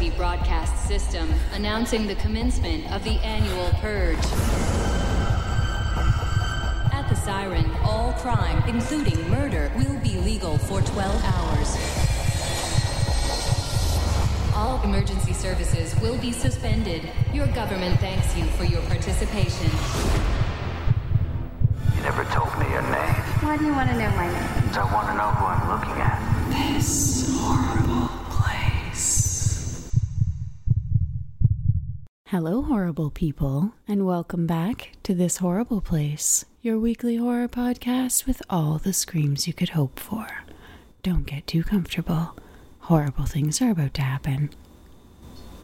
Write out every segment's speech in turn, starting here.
emergency broadcast system announcing the commencement of the annual purge. At the siren, all crime, including murder, will be legal for 12 hours. All emergency services will be suspended. Your government thanks you for your participation. You never told me your name, Why do you want to know my name? so I want to know who I'm looking at. Hello, horrible people, and welcome back to This Horrible Place, your weekly horror podcast with all the screams you could hope for. Don't get too comfortable. Horrible things are about to happen.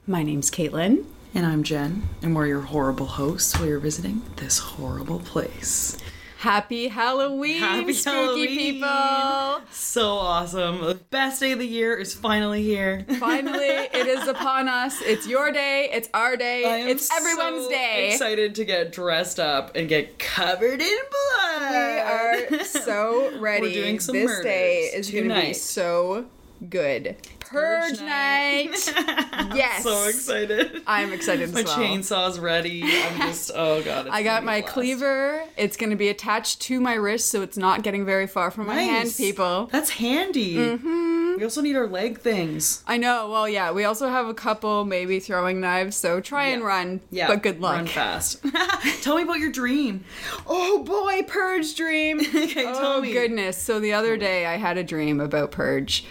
My name's Caitlin. And I'm Jen, and we're your horrible hosts while you're visiting this horrible place. Happy Halloween, Happy spooky Halloween. people! So awesome. The best day of the year is finally here. Finally, it is upon us. It's your day, it's our day, it's everyone's so day. Excited to get dressed up and get covered in blood. We are so ready. We're doing some this day is going to be so good. Purge, night. yes. so excited. I'm excited as My well. chainsaw's ready. I'm just oh god. I got my cleaver. It's going to be attached to my wrist, so it's not getting very far from my hand, people. That's handy. Mm-hmm. We also need our leg things. I know. Well, yeah, we also have a couple maybe throwing knives, so try and run. Yeah, But good luck. Run fast. Tell me about your dream. Oh boy, Purge dream. Okay, oh goodness. So the other day I had a dream about Purge.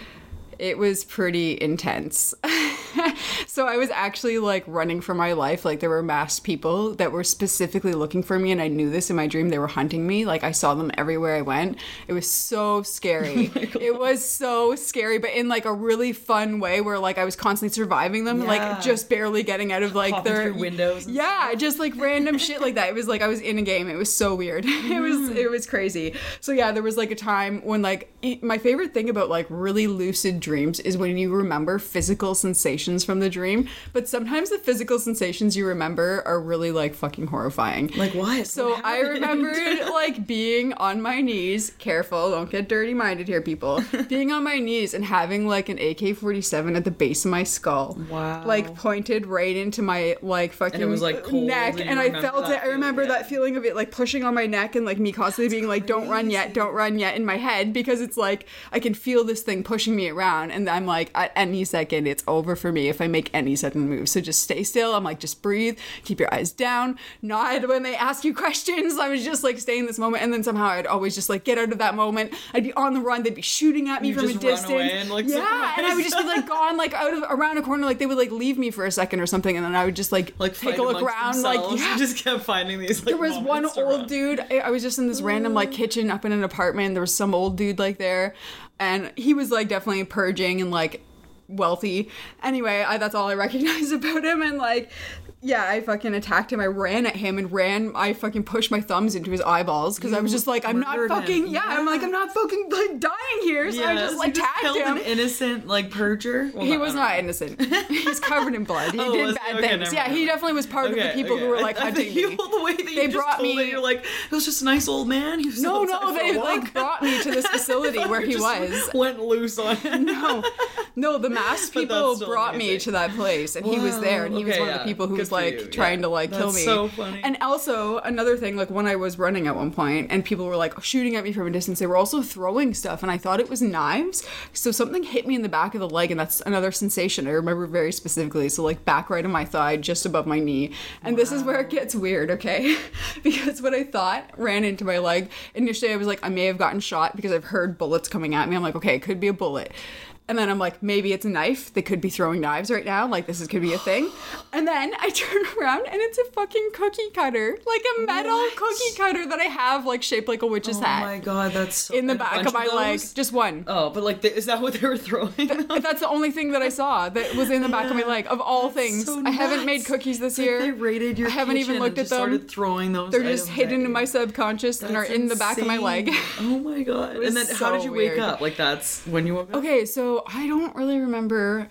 It was pretty intense. so I was actually like running for my life. Like there were masked people that were specifically looking for me and I knew this in my dream. They were hunting me. Like I saw them everywhere I went. It was so scary. it was so scary, but in like a really fun way where like I was constantly surviving them, Yeah. like just barely getting out of like Popping their windows Yeah, just like random shit like that. It was like I was in a game. It was so weird. it was Mm. it was crazy. So yeah, there was like a time when like my favorite thing about like really lucid dreams is when you remember physical sensations from the dream, but sometimes the physical sensations you remember are really like fucking horrifying. Like what? So What I remembered like being on my knees, careful, don't get dirty minded here, people. being on my knees and having like an AK 47 at the base of my skull. Wow. Like pointed right into my like fucking it was, like, neck. and And I felt it. I feeling, remember yeah. that feeling of it like pushing on my neck and like me constantly being like, don't run yet, don't run yet in my head because it's like I can feel this thing pushing me around. And I'm like, at any second, it's over for me if I make any sudden move. So just stay still. I'm like, just breathe, keep your eyes down, nod when they ask you questions. I was just like stay in this moment. And then somehow I'd always just like get out of that moment. I'd be on the run. They'd be shooting at me You from a distance. and, like, yeah. And I would just be like gone like out of around a corner. Like they would like leave me for a second or something. And then I would just like, like take a look around. Like, yeah. You just kept finding these. Like, There was one old run. dude. I I was just in this random like mm. kitchen up in an apartment. There was some old dude like there, and he was like definitely purging and like wealthy. Anyway, I, that's all I recognize about him. And like, yeah, I fucking attacked him. I ran at him and ran. I fucking pushed my thumbs into his eyeballs because I was just like, I'm not fucking. Yeah, I'm like, I'm not fucking like dying here. So I just like tagged killed him. an innocent like purger. Well, He no, was not innocent. He's covered in blood. He Oh, did bad Okay, things. Yeah, mind, he definitely was part Okay, of the people okay. who were I- like I hunting think you- me. the way that you They just brought told me- it, you're like, it was just a nice old man. He was No, no, they like brought me to this facility where he just was. Went loose on him. No, no, the masked But people brought me to that place, and he was there, and he was one of the people who was like you, trying yeah. to like kill That's me. so funny. And also another thing, like when I was running at one point, and people were like shooting at me from a distance, they were also throwing stuff, and I thought it was knives. So something hit me in the back of the leg, and that's another sensation I remember very specifically. So like back right of my thigh, just above my knee, and this is where it gets weird, okay? because what I thought ran into my leg. Initially, I was like, I may have gotten shot because I've heard bullets coming at me. I'm like, okay, it could be a bullet. And then I'm like, maybe it's a knife. They could be throwing knives right now. Like this is could be a thing. And then I turn around and it's a fucking cookie cutter, like a metal What? cookie cutter that I have, like shaped like a witch's Oh hat, Oh my god, that's so, in the back of my leg. Just one. Oh, but like, the, is that what they were throwing? But That's the only thing that I saw that was in the back of my leg. Of all things, so I haven't made cookies this It's like year. they raided your I haven't even looked at just them. Started throwing those. They're just hidden in my subconscious and are That's in the back of my leg. Oh my god! And then how did so you wake weird. up? Like that's when you woke up. Okay, so I don't really remember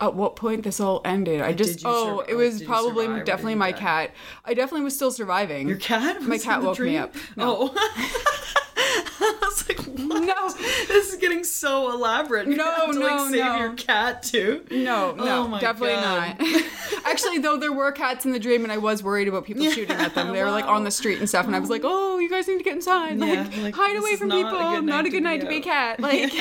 at what point this all ended. I just oh, sur- it was probably definitely my cat. I definitely was still surviving. Your cat? My cat woke me up. No. Oh. I was like, what? No. This is getting so elaborate. You No, have to, no, like, save no. your cat too. No, oh no, Oh definitely God. not. Actually, though, there were cats in the dream, and I was worried about people shooting at them. They were like on the street and stuff, and I was like, "Oh, you guys need to get inside, like, Yeah, like, hide away from not people. not a to good be night to be a out." cat." Like,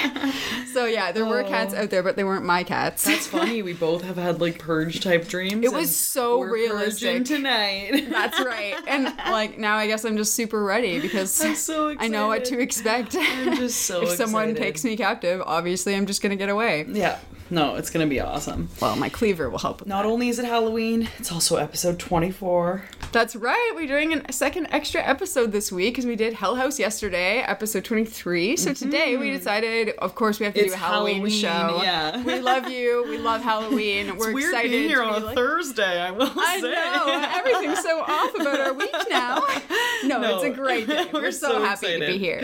so yeah, there were oh. cats Oh. out there, but they weren't my cats. That's funny. We both have had like purge type dreams. It was so we're realistic. tonight. That's right. And like now, I guess I'm just super ready because I'm so I know what to expect. I'm just so if someone excited. takes me captive, obviously I'm just gonna get away. Yeah. No, it's gonna be awesome. Well, my cleaver will help with Not that. only is it Halloween, it's also episode 24. That's right. We're doing a second extra episode this week because we did Hell House yesterday, episode 23. So today we decided, of course, we have to Mm-hmm. It's do a Halloween, Halloween, show. yeah. We love you. We love Halloween. We're it's weird excited being here on a like- Thursday, I will I say. know. Everything's so off about our week now. No, No. it's a great day. We're, We're so, so happy to be here.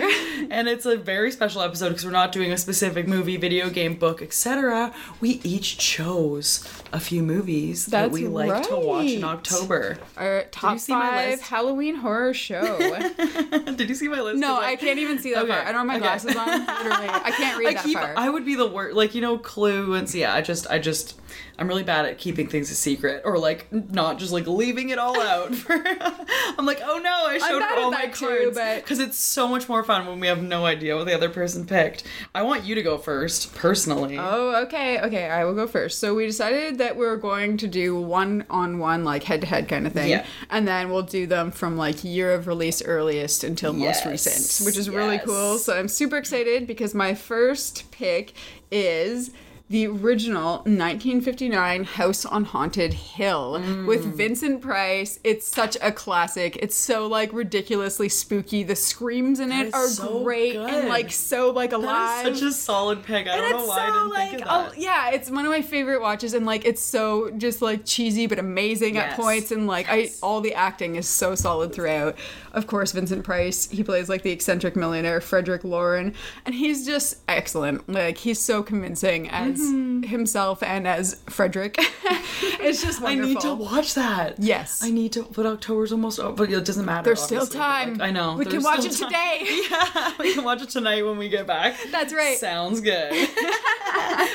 and it's a very special episode because we're not doing a specific movie, video game, book, etc. We each chose a few movies that That's we like to watch in. October. Our top see my five? Halloween horror show. Did you see my list? No, I can't even see that Okay, far. I don't have my okay. glasses on. Literally, I can't read I that keep. far. I would be the worst. Like you know, Clue and so yeah. I just, I just, I'm really bad at keeping things a secret or like not just like leaving it all out. For, I'm like, oh no, I showed her all my that cards but- because it's so much more fun when we have no idea what the other person picked. I want you to go first, personally. Oh, okay, okay. I will go first. So we decided that we are going to do one on one, like head to head kind of thing, Yeah. and then we'll do them from like year of release earliest until most Yes, recent, which is really cool. So I'm super excited because my first pick is. The original 1959 House on Haunted Hill Mm. with Vincent Price. It's such a classic. It's so like ridiculously spooky. The screams in it are so great and like so like alive. That is such a solid pick. I don't know why I didn't think of oh, that. yeah, it's one of my favorite watches, and like it's so just like cheesy but amazing at points, and like Yes. I all the acting is so solid throughout. Of course, Vincent Price, he plays like the eccentric millionaire Frederick Loren, and he's just excellent. Like he's so convincing as Mm-hmm. himself and as Frederick. it's just I need to watch that. Yes. I need to. But October's almost over. But it doesn't matter. There's still obviously, time. like, I know. We can watch it time. today. Yeah, we can watch it tonight when we get back. That's right. Sounds good.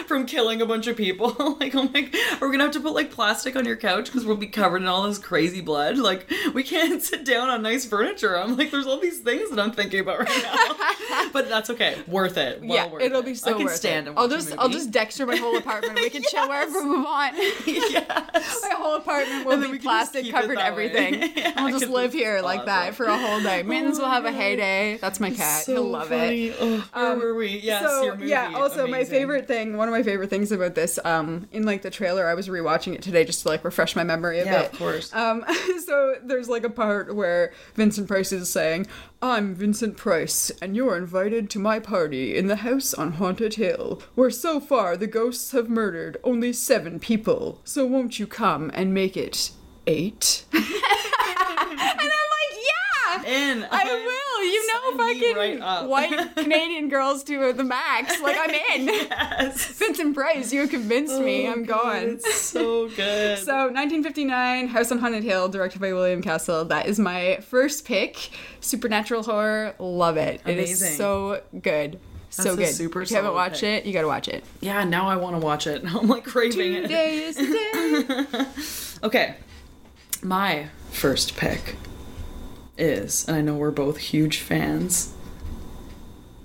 From killing a bunch of people. like, oh my, are we gonna have to put like plastic on your couch because we'll be covered in all this crazy blood? Like, we can't sit down on nice furniture. I'm like, there's all these things that I'm thinking about right now. but that's okay. Worth it. Well yeah, worth it'll it. be so I can worth stand it. and I'll just I'll just Dexter my whole apartment. We can chill wherever we want. yes. My whole apartment will be we can just plastic covered everything. Yeah, I'll just live here like that for a whole day. Mittens Oh will have a heyday. That's my cat. He'll love it. Oh, where Um, were we? Yes, so your movie. yeah, also my favorite thing, one of my favorite things about this, um, in like the trailer, I was rewatching it today just to like refresh my memory a Yeah, bit. of course. Um, so there's like a part where Vincent Price is saying, "I'm Vincent Price, and you're invited to my party in the house on Haunted Hill, where so far the ghosts have murdered only seven people. So won't you come and make it eight? and I'm like, yeah. In. I will. You know, Sign me fucking right white Canadian girls to the max. Like I'm in. Yes. Vincent Price, you convinced me. Oh, I'm God, going. It's so good. So 1959, House on Haunted Hill, directed by William Castle. That is my first pick. Supernatural horror, love it. It is Amazing. so good. so That's a good. super if you haven't watched pick. it, you gotta watch it. yeah, now I want to watch it. I'm like craving it. Today is the day. Okay. My first pick is, and I know we're both huge fans,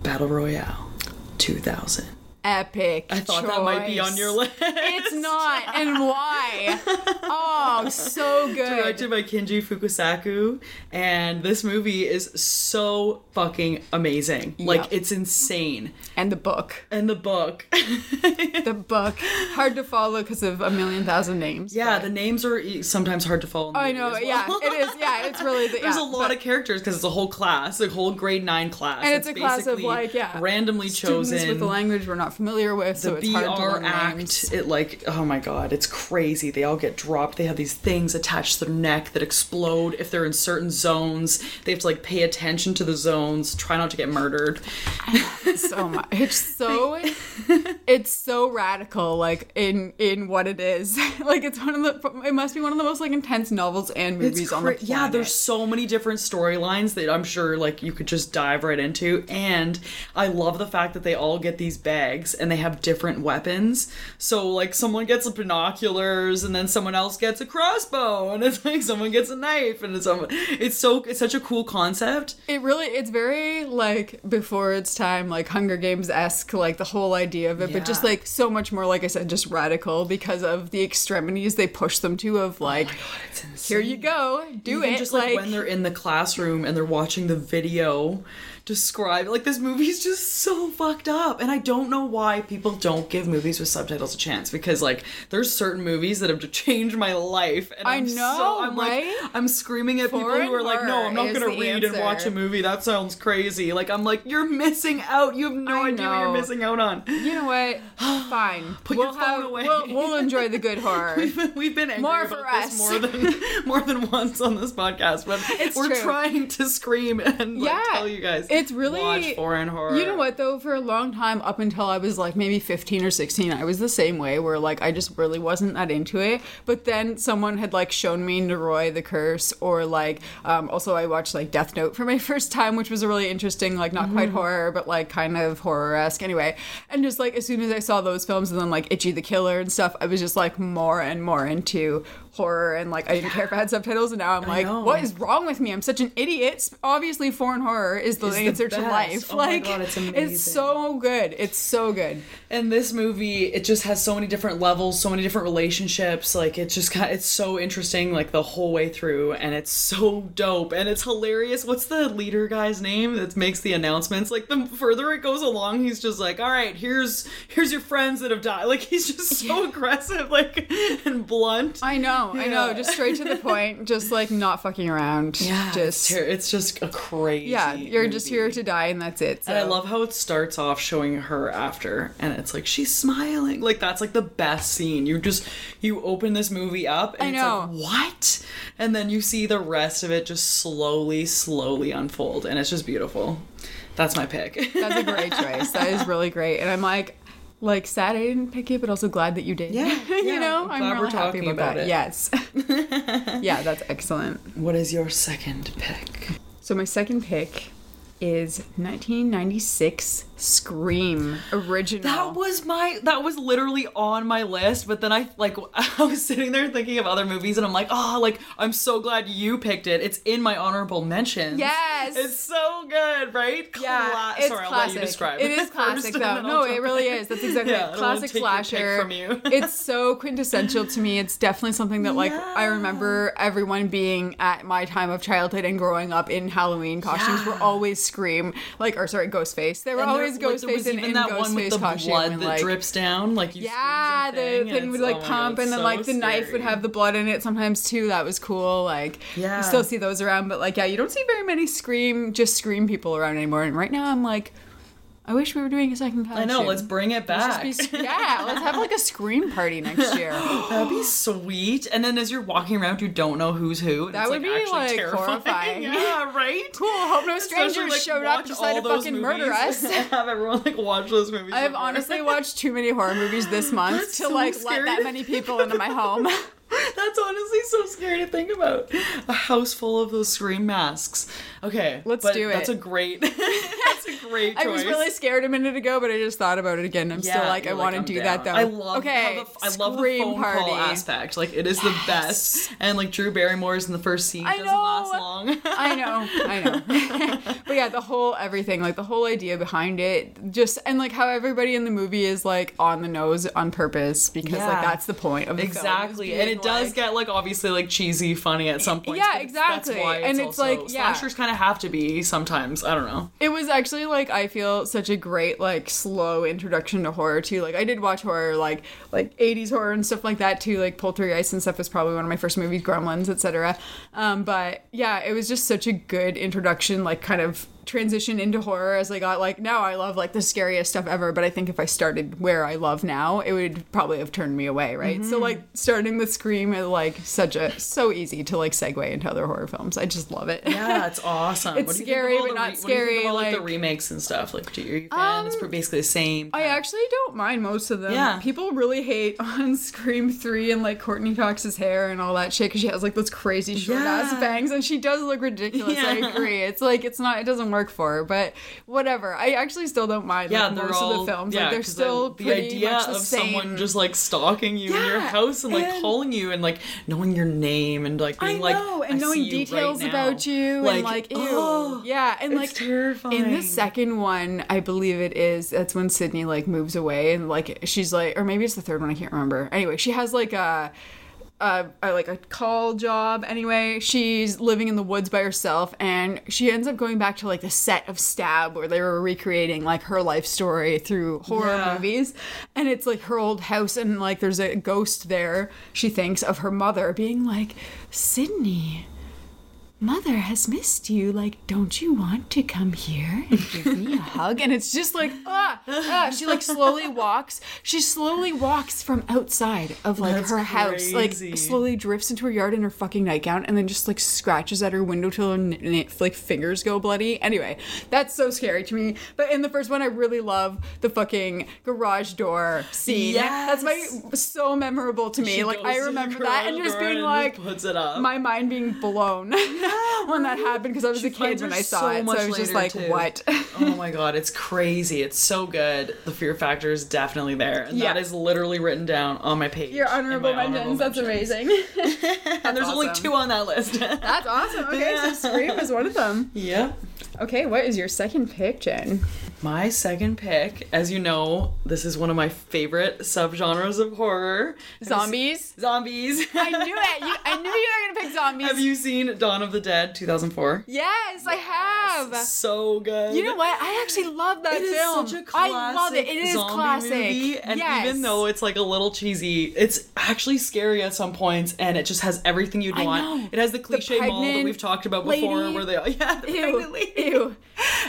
Battle Royale 2000. Epic. I thought that might be on your choice. list. It's not, and why? Oh, so good. Directed by Kinji Fukasaku, and this movie is so fucking amazing. Like it's insane. And the book. And the book. The book. Hard to follow because of a million thousand names. yeah, but- the names are sometimes hard to follow. In the I know, as yeah, it is. Yeah, it's really the, There's yeah, a lot but- of characters because it's a whole class, a whole grade nine class, and it's a class of basically like yeah, randomly students chosen with the language we're not not familiar with, so it's hard to BR learn act, names. it like oh my god, it's crazy. They all get dropped. They have these things attached to their neck that explode if they're in certain zones. They have to like pay attention to the zones, try not to get murdered. so much. It's so it's so radical, like in in what it is. like it's one of the. It must be one of the most like intense novels and movies It's on the cra- planet. yeah, there's so many different storylines that I'm sure like you could just dive right into, and I love the fact that they all get these bags and they have different weapons. So like someone gets binoculars, and then someone else gets a crossbow, and it's like someone gets a knife, and it's. It's so it's such a cool concept. It really, it's very like before its time, like Hunger Games esque, like the whole idea of it, but just like so much more, like I said, just radical because of the extremities they push them to. Of oh like, here you go, do Even it. just like, when they're in the classroom and they're watching the video describe like this movie's just so fucked up and i don't know why people don't give movies with subtitles a chance because like there's certain movies that have changed my life and I I'm know, so, i'm right? like i'm screaming at people who are like no i'm not gonna read and watch a movie that sounds crazy like i'm like you're missing out you have no I idea what you're missing out on you know what? Fine. Put we'll your phone have away. We'll, we'll enjoy the good horror. We've been angry More about for this us. more than more than once on this podcast, but It's we're true. trying to scream and like, Yeah, tell you guys. It's really- watch foreign horror. You know what though? For a long time, up until I was like maybe 15 or 16, I was the same way where like I just really wasn't that into it. But then someone had like shown me Noroi the Curse, or like um, also I watched like Death Note for my first time, which was a really interesting, like not quite horror, but like kind of horror esque anyway. And just like as soon as I saw those films and then like Ichi the Killer and stuff, I was just like more and more into horror and like I didn't care if I had subtitles. And now I'm like, what is wrong with me? I'm such an idiot. Obviously, foreign horror is the the answer to life. Oh my like God, it's it's so good. It's so good. And this movie, it just has so many different levels, so many different relationships. Like it's just kind, it's so interesting, like the whole way through, and it's so dope and it's hilarious. What's the leader guy's name that makes the announcements? Like the further it goes along, he's just like, all right, here's here's your friends that have died. Like he's just so aggressive, like and blunt. I know, I know. Just straight to the point. Just like not fucking around. it's, just it's just a crazy. yeah. You're just here to die, and that's it. And I love how it starts off showing her after, and it's like she's smiling. Like that's like the best scene. You just you open this movie up, and I it's know. like what? And then you see the rest of it just slowly, slowly unfold, and it's just beautiful. That's my pick. That's a great choice. That is really great. And I'm like, like sad I didn't pick it, but also glad that you did. Yeah, you yeah, know, I'm I'm, glad really we're happy talking about, about that. it. Yes. yeah, that's excellent. what is your second pick? So my second pick is 1996 Scream original. That was my that was literally on my list, but then I like I was sitting there thinking of other movies and I'm like, oh, like I'm so glad you picked it. It's in my honorable mentions. Yes. It's so good, right? Yeah, Cla- it's Sorry, I'll classic. let you describe It is classic, though. No, it really is. That's exactly Yeah, it. I don't wanna Classic take your pick slasher. from you. it's so quintessential to me. It's definitely something that, like, I remember everyone being at my time of childhood and growing up in Halloween costumes were Yeah. always Scream, like, or sorry, Ghostface. They were And there- always like, there was Ghostface in, even in that one with the costume. blood and, that like, drips down, like you yeah, the thing, would like oh pump, God, and then so like the knife would have the blood in it sometimes too. That was cool. Like, Yeah. you still see those around, but like, yeah, you don't see very many scream, just scream people around anymore. And right now, I'm like, I wish we were doing a second costume. I know. Let's bring it Let's back. be, yeah, let's have like a scream party next year. That'd be sweet. And then as you're walking around, you don't know who's who. That would be, actually like, terrifying. horrowfine. Yeah, right. Cool. Hope no strangers like, showed up decided to fucking murder us. have everyone like watch those movies. I've before. honestly watched too many horror movies this month That's to so like scary. let that many people into my home. That's honestly so scary to think about. A house full of those scream masks. Okay, Let's but do it. That's a great. that's a great choice. I was really scared a minute ago, but I just thought about it again. I'm still like, I you're want to do down. that though. I love okay, the, I love the phone party. call aspect. Like it is the best. And like Drew Barrymore's in the first scene I doesn't know. last long. I know, I know. but yeah, the whole everything, like the whole idea behind it, just and like how everybody in the movie is like on the nose on purpose because Yeah. like that's the point of the film, Exactly, and it does like- get like obviously like cheesy, funny at some point. Yeah, exactly. And it's, like, yeah. slashers kind of have to be sometimes. I don't know. It was actually like I feel such a great like slow introduction to horror too. Like I did watch horror like like 80s horror and stuff like that too. Like Poltergeist and stuff was probably one of my first movies, Gremlins, etc. Um, but yeah, it was just such a good introduction, like kind of transition into horror as I got like now I love like the scariest stuff ever. But I think if I started where I love now, it would probably have turned me away, right? So mm-hmm. like starting with Scream is like such a so easy to like segue into other horror films. I just love it. Yeah, it's awesome. It's What do you think of scary, but not what do you think scary, all, like, the remakes and stuff. Like, do you, are you a fan? it's um, basically the same. I actually don't mind most of them. Yeah. People really hate on Scream 3 and like Courteney Cox's hair and all that shit because she has like those crazy short ass Yeah. bangs and she does look ridiculous. I agree. It's like, it's not, it doesn't work for but whatever. I actually still don't mind yeah, like, most all of the films. Yeah, like they're still the, the pretty idea much the of same. someone just like stalking you in your house and like and- calling you and like knowing your name and like I being like know, and "I knowing right details now." about you, and like, ew, oh, yeah, and like terrifying. In the second one, I believe it is. That's when Sidney like moves away, and like she's like, or maybe it's the third one. I can't remember. Anyway, she has like a. A, a, like a call job anyway she's living in the woods by herself and she ends up going back to like the set of stab where they were recreating like her life story through horror Yeah. movies and it's like her old house and like there's a ghost there she thinks of her mother being like sidney Mother has missed you. Like, don't you want to come here and give me a hug? And it's just like, ah, ah. She like slowly walks. She slowly walks from outside of like That's her house, like crazy. slowly drifts into her yard in her fucking nightgown, and then just like scratches at her window till her n- n- like fingers go bloody. Anyway, that's so scary to me. But in the first one, I really love the fucking garage door scene. That's my so memorable to me. She like goes I to the remember that and garage just door being and like, puts it up. my mind being blown when that happened because I was She a kid when I saw so it. So I was just like, too. what? oh my god, it's crazy. It's so good. The fear factor is definitely there. And Yeah. that is literally written down on my page. Your honorable mentions. That's mentions. amazing. And there's only two on that list. That's awesome. Okay, Yeah. so Scream is one of them. Yeah. Okay, what is your second pick, Jen? My second pick, as you know, this is one of my favorite subgenres of horror. Zombies. Zombies. I knew it. You, I knew you were zombies. Have you seen Dawn of the Dead 2004? Yes, I have. So good. You know what? I actually love that It film. It is such a classic I love it. It is classic. movie, and yes. even though it's like a little cheesy, it's actually scary at some points, and it just has everything you'd want. It has the cliche mall that we've talked about before, lady. where they yeah, the Ew. Ew.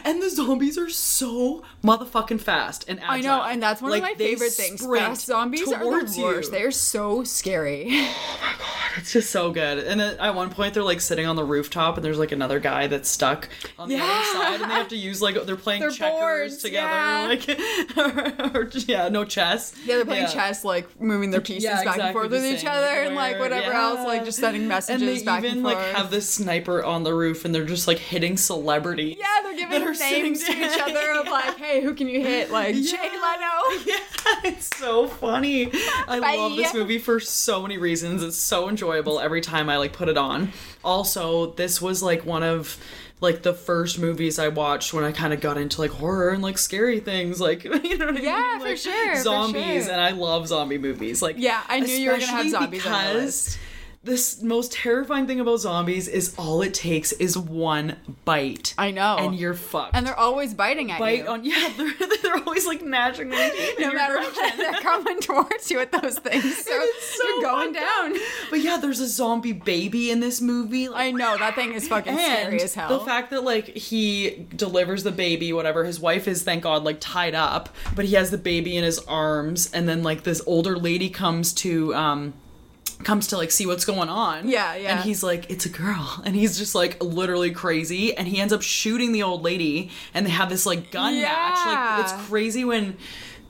And the zombies are so motherfucking fast and agile. I know, and that's one Like, of my they favorite things. Fast zombies are the you. worst. They're so scary. Oh my god, it's just so good. And then at one point they're like sitting on the rooftop and there's like another guy that's stuck on the Yeah. other side and they have to use like they're playing They're checkers boards, together. yeah. Like or, yeah, no chess. Yeah, they're playing Yeah. chess, like moving their pieces back and forth with each other, and like whatever else, like just sending messages back And forth. they back even and like have this sniper on the roof and they're just like hitting celebrities. yeah, they're giving are sitting names to each other of like, hey, who can you hit? Like Jay Leno. Yeah, it's so funny. I love this movie for so many reasons. It's so enjoyable every time I like put it on. Also, this was like one of like the first movies I watched when I kind of got into like horror and like scary things, like you know what I Yeah, mean? for Like, sure, for Zombies, sure. and I love zombie movies. Like Yeah, I knew you were gonna have zombies because list. This most terrifying thing about zombies is all it takes is one bite. I know. and you're fucked. And they're always biting at bite you. on yeah, they're, they're always like gnashing their teeth. no matter what, they're coming towards you with those things. So, so you're going fucked down. But yeah, there's a zombie baby in this movie. Like, I know that thing is fucking scary as hell. the fact that like he delivers the baby, whatever, his wife is thank God like tied up, but he has the baby in his arms, and then like this older lady comes to um comes to like see what's going on. Yeah, yeah. And he's like, it's a girl. And he's just like literally crazy. And he ends up shooting the old lady and they have this like gun match. Like Yeah. it's crazy when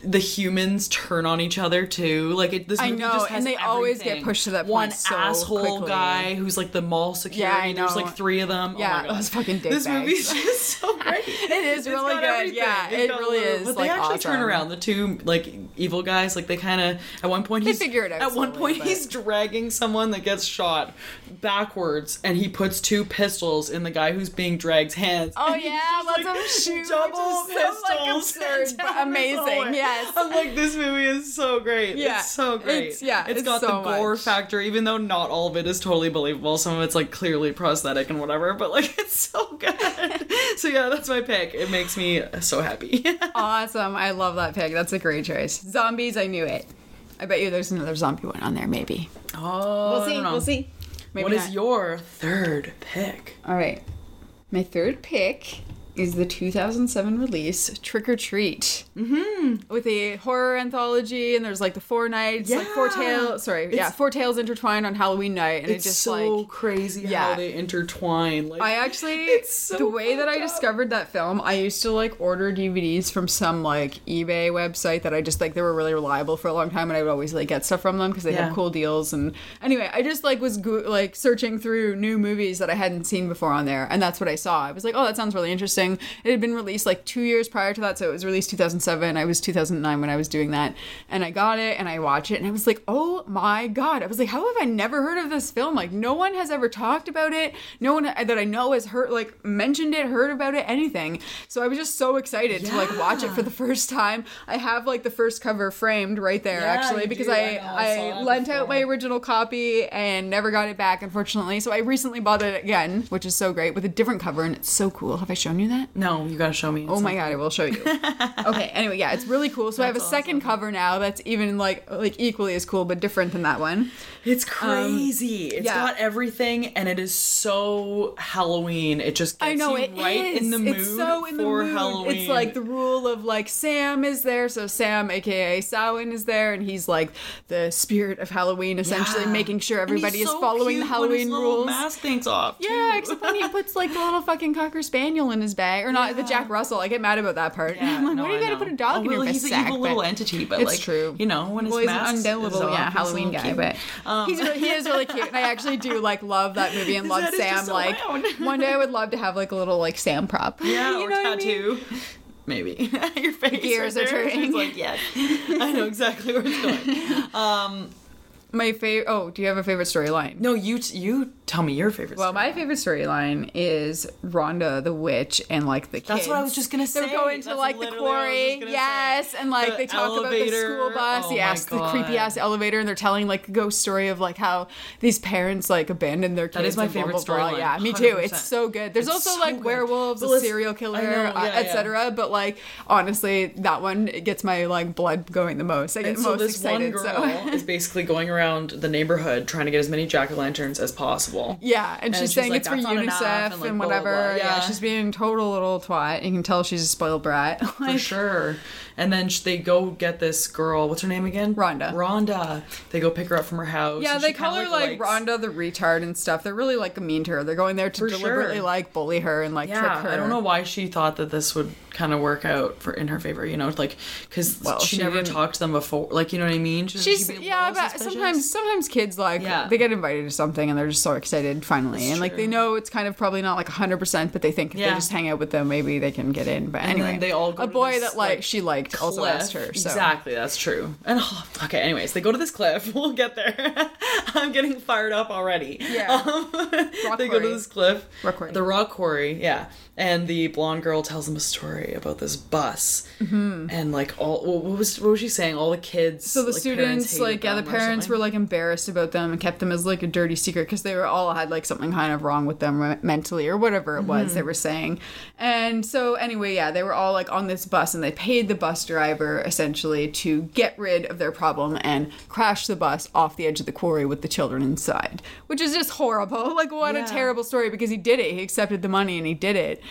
the humans turn on each other too. Like it, this I movie know, just has and they always get pushed to that One point so asshole quickly. guy who's like the mall security. Yeah, I know. There's like three of them. Yeah, oh my God. those fucking This dickbags. movie's just so great. It is It's really good. everything. Yeah, It's it really is, But like, they actually turn around. The two like evil guys, like they kind of at one point They he's figure it out At one point but- he's dragging someone that gets shot backwards, and he puts two pistols in the guy who's being dragged's hands. Oh yeah, lots like, shoot, double which is so, like pistols absurd, but amazing. Yes. I'm like, this movie is so great. Yeah, it's so great. it's- yeah, it's it's got so the gore much. factor, even though not all of it is totally believable. Some of it's like clearly prosthetic and whatever, but like it's so good. so yeah, that's my pick. It makes me so happy. awesome. I love that pick. That's a great choice. Zombies, I knew it. I bet you there's another zombie one on there, maybe. oh, We'll see. We'll see. Maybe What is not. your third pick? All right. My third pick is the 2007 release Trick 'r Treat. Mm-hmm. With a horror anthology, and there's like the four nights, like four tales. Sorry, yeah, four tales intertwined on Halloween night, and It's it just so like crazy yeah. how they intertwine. Like I actually It's so the way that I up. discovered that film, I used to like order DVDs from some like eBay website that I just like they were really reliable for a long time, and I would always like get stuff from them because they Yeah. had cool deals. And anyway, I just like was go- like searching through new movies that I hadn't seen before on there, and that's what I saw. I was like, oh, that sounds really interesting. It had been released like two years prior to that, so it was released 2007. I was 2009 when I was doing that, and I got it and I watched it, and I was like, oh my god! I was like, how have I never heard of this film? Like, no one has ever talked about it. No one that I know has heard like mentioned it, heard about it, anything. So I was just so excited to like watch it for the first time. I have like the first cover framed right there Yeah, actually because do. I I I lent out my original copy and never got it back unfortunately. So I recently bought it again, which is so great with a different cover and it's so cool. Have I shown you that? No, you gotta show me. Oh my god, I will show you. okay, anyway, yeah, it's really cool. So I have a That's second cover now that's even like like equally as cool but different than that one. It's crazy. it's Um, yeah. got everything, and it is so Halloween. It just gets I know you it right is. in the mood it's so in the for mood. Halloween. It's like the rule of like Sam is there, so Sam, aka Samhain, is there, and he's like the spirit of Halloween, essentially Yeah. making sure everybody is so following the cute when his Halloween rules. Mask takes off. Yeah, except when he puts like the little fucking cocker spaniel in his bag, or not the Jack Russell. I get mad about that part. Yeah, I'm like, no, what are you I gonna put a dog oh, in well, your he's an evil little entity, but it's like, true. You know, when his well, he's mask is off, yeah Halloween guy, cute. but Um, he's really, he is really cute, and I actually do like love that movie and love Sam. like one day I would love to have like a little like Sam prop. Yeah, you or know what I mean? tattoo. Maybe your face. gears right are turning. She's like, yes, I know exactly where it's going. Um, My favorite. Oh, do you have a favorite storyline? no, you t- you tell me your favorite. Well, story. my favorite storyline is Rhonda the witch and like the kids. That's what I was just gonna say. They're say. going to That's like the literally what I was quarry, yes, say. and like The they talk about the school bus, Oh my yes, the creepy ass elevator, and they're telling like a ghost story of like how these parents like abandoned their kids. That is my favorite blah, blah. storyline, Yeah, me too. 100%. It's so good. There's It's also so like good. werewolves, But a serial I killer, know, uh, yeah, etc. But like honestly, that one it gets my like blood going the most. I get And so this excited. one girl so. is basically going around the neighborhood trying to get as many jack o' lanterns as possible. Yeah, and, she's, she's saying like, it's for UNICEF and, and, like, blah, blah, whatever. blah. Yeah. Yeah. she's being a total little twat. You can tell she's a spoiled brat. For sure. And then they go get this girl. What's her name again? Rhonda. Rhonda. They go pick her up from her house. Yeah, they call her like, likes- Rhonda the retard and stuff. They're really like mean to her. They're going there to For deliberately sure. like bully her and like trick Yeah, her. I don't know why she thought that this would kind of work out for in her favor. You know, like because Well, she, she never didn't- talked to them before. Like you know what I mean? She's be yeah, but suspicious? sometimes sometimes kids like Yeah. they get invited to something and they're just so excited finally, That's and like they know it's kind of probably not like hundred percent, but they think if Yeah. they just hang out with them, maybe they can get in. But And anyway, then they all go a boy this, that like, like, she liked also cliff. asked her. So. Exactly, that's true. And oh, okay, anyways, they go to this cliff. We'll get there. I'm getting fired up already. Yeah. Um, they go to this cliff. Rock quarry. The rock quarry, yeah. And the blonde girl tells them a story about this bus, mm-hmm. and like all what was what was she saying? All the kids. So the like, students, like, yeah, the parents were like embarrassed about them and kept them as like a dirty secret because they were all had like something kind of wrong with them me- mentally or whatever it was they Mm-hmm. were saying. And so anyway, yeah, they were all like on this bus and they paid the bus driver essentially to get rid of their problem and crash the bus off the edge of the quarry with the children inside, which is just horrible. Like, what Yeah. a terrible story because he did it. He accepted the money and he did it.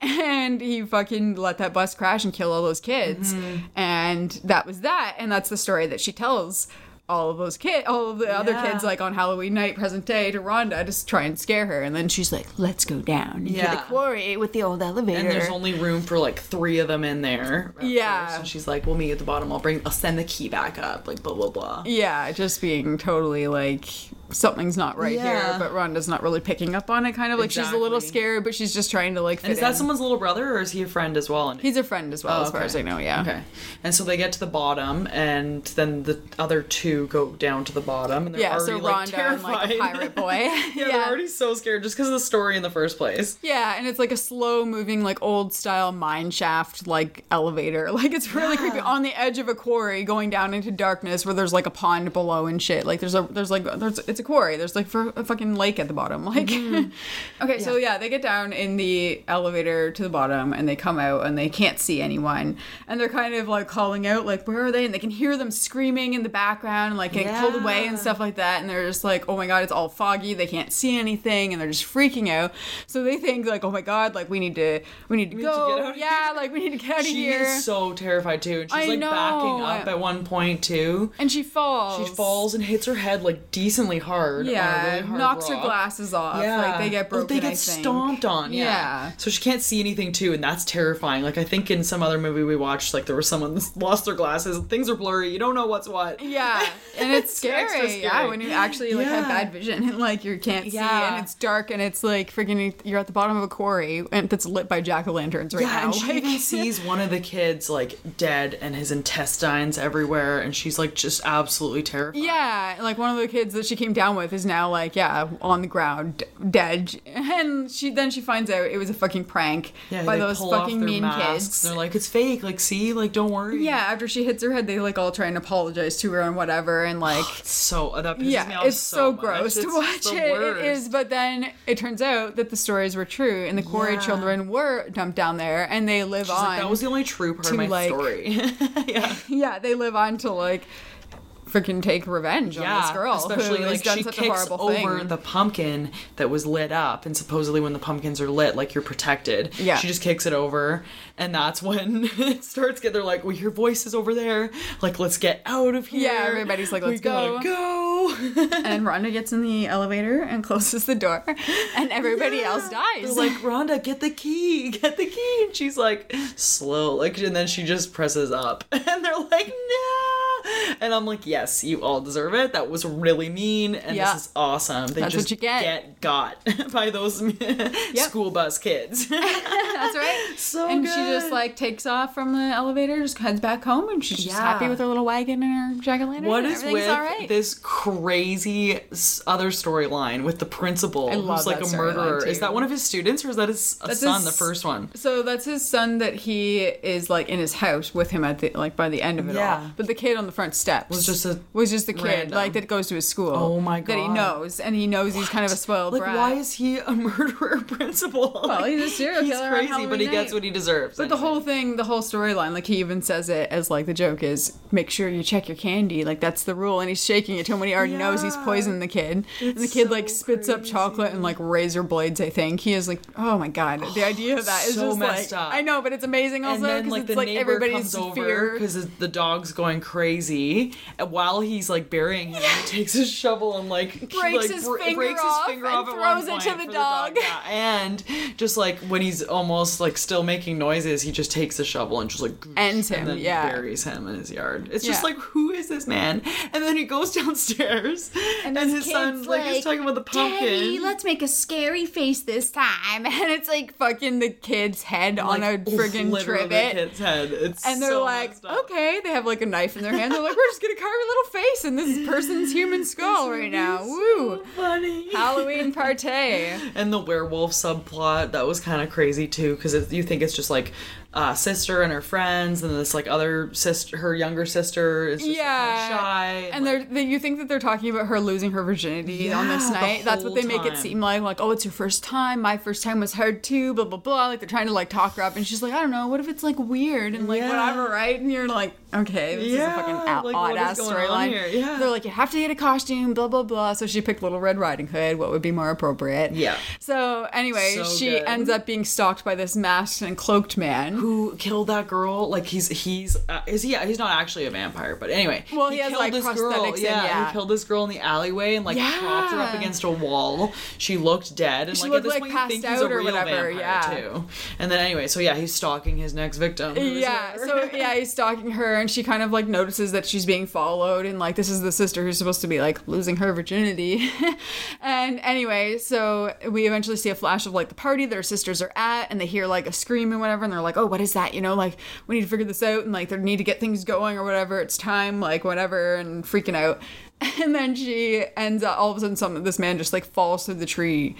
And he fucking let that bus crash and kill all those kids. Mm-hmm. And that was that. And that's the story that she tells all of those kids, all of the other kids, like on Halloween night, present day, to Rhonda to try and scare her. And then she's like, let's go down into Yeah. the quarry with the old elevator. And there's only room for like three of them in there. Yeah. first. And she's like, "We'll meet at the bottom. I'll bring. I'll send the key back up." Like blah blah blah. yeah, just being totally like something's not right here, but Rhonda's not really picking up on it. Kind of like she's a little scared, but she's just trying to like. And is that in. someone's little brother, or is he a friend as well? And He's a friend as well, Oh, as far okay. as I know. Yeah. Okay. And so they get to the bottom, and then the other two go down to the bottom, and they're Yeah, so already like, Rhonda and like a pirate boy. yeah, they're already so scared just because of the story in the first place. Yeah, and it's like a slow moving, like old style mine shaft, like elevator. Like it's really creepy on the edge of a quarry going down into darkness where there's like a pond below and shit. Like there's a there's like there's it's a quarry. There's like for a fucking lake at the bottom. Like, mm-hmm. okay, so yeah, they get down in the elevator to the bottom and they come out and they can't see anyone. And they're kind of like calling out, like, where are they? And they can hear them screaming in the background, like getting pulled away and stuff like that. And they're just like, oh my God, it's all foggy. They can't see anything. And they're just freaking out. So they think, like, oh my God, like, we need to, we need to need to go. get out of yeah, like, we need to get out of here. She is so terrified too, and she's I like backing up at one point too. and she falls. She falls and hits her head like decently hard. A Yeah, really hard knocks her glasses off. Yeah, Like they get broken. They get stomped on. Yeah. Yeah. So she can't see anything too, and that's terrifying. Like I think in some other movie we watched, like there was someone lost their glasses. Things are blurry. You don't know what's what. Yeah, and it's, It's scary. extra Yeah, when you actually like have bad vision and like you can't see, and it's dark, and it's like freaking you're at the bottom of a quarry and that's lit by jack o' lanterns right Yeah, now. and she like- sees one of the kids like dead and his intestines everywhere, and she's like just absolutely terrified. Yeah, like one of the kids that she came down with is now like yeah on the ground dead, and she then she finds out it was a fucking prank Yeah, by those fucking mean masks. kids. They're like, it's fake. Like, see, like, don't worry. yeah, after she hits her head, they like all try and apologize to her and whatever, and oh, like So that yeah, it's so, much. gross to watch it. It worst. is, but then it turns out that the stories were true, and the quarry Yeah. children were dumped down there, and they live She's on. like, that was the only true part to, of my like- story. yeah. yeah, they live on to like freaking take revenge on this girl especially like she such kicks a horrible over thing. the pumpkin that was lit up, and supposedly when the pumpkins are lit, like you're protected. Yeah. she just kicks it over, and that's when it starts getting. They're like, "We hear voices over there. Like, let's get out of here." Yeah, everybody's like, "Let's gotta go." and Rhonda gets in the elevator and closes the door, and everybody else dies. They're like, Rhonda, get the key, get the key. And she's like, slow. Like, and then she just presses up. And they're like, no. And I'm like, yes, you all deserve it. That was really mean. And Yeah. this is awesome. They That's what just you get. got by those school bus kids. That's right. so and good. Just like takes off from the elevator, just heads back home, and she's just Yeah. happy with her little wagon and her jack o' lantern. What is with all right. this crazy s- other storyline with the principal I love who's like that a murderer? Is too. that one of his students or is that his That's son, his- the first one? So that's his son that he is like in his house with him at the like by the end of it Yeah. all. But the kid on the front steps Was just a was just the kid random. like that goes to his school. Oh my god. That he God. knows and he knows he's kind of a spoiled Like, brat. why is he a murderer principal? Well, he's a serial He's killer on crazy, but Halloween he gets night. what he deserves. But the whole thing, the whole storyline, like he even says it as like the joke is make sure you check your candy, like that's the rule. And he's shaking it to him when he already knows he's Yeah. poisoned the kid. and the It's kid like so spits up chocolate and like razor blades. I think he is like, oh my god, the oh, idea of that is so just messed like up. I know, but it's amazing also and then because like it's the like neighbor everybody's comes over fear. because the dog's going crazy. And while he's like burying him, he takes his shovel and like Breaks like, his br- finger breaks off his finger and off one throws it to point the dog. Yeah. And just like when he's almost like still making noises, he just takes a shovel and just like Ends him, and then yeah. buries him in his yard. It's just Yeah. like who is this man? And then he goes downstairs and, this his son's kid's like, he's talking about the pumpkin. Daddy, let's make a scary face this time. and it's like fucking the kid's head on a friggin' trivet. kid's head. It's And they're so like, okay, they have like a knife in their hand. They're like, we're just gonna carve a little face in this person's human skull right now. Woo! funny. Halloween party. and the werewolf subplot that was kind of crazy too because you think it's just like like uh, sister and her friends and this like other sister her younger sister is just like, Yeah, kinda shy and they're they, you think that they're talking about her losing her virginity on this Yeah, the night. That's what they make it seem like. Like, oh, it's your first time. My first time was hard too. Blah blah blah. Like they're trying to like talk her up, and she's like, I don't know. What if it's like weird and like Yeah. whatever, right? And you're like, okay, this Yeah, is a fucking out, like, odd ass storyline. Yeah. They're like, you have to get a costume. Blah blah blah. So she picked Little Red Riding Hood. What would be more appropriate? Yeah. So anyway, So she good. ends up being stalked by this masked and cloaked man. Who killed that girl like he's he's uh, is he Yeah, he's not actually a vampire but anyway Well, he has, killed like, this girl in, yeah, yeah. he killed this girl in the alleyway and like propped her up against a wall she looked dead and She like looked, at this like, point passed you think he's out a or real whatever, vampire yeah. too and then anyway so yeah he's stalking his next victim Yeah, so yeah, he's stalking her, and she kind of like notices that she's being followed, and like this is the sister who's supposed to be like losing her virginity. and anyway, so we eventually see a flash of like the party that her sisters are at, and they hear like a scream and whatever, and they're like, "Oh, what is that?" You know, like we need to figure this out, and like they need to get things going or whatever. It's time, like whatever, and freaking out. And then she ends up all of a sudden, some this man just like falls through the tree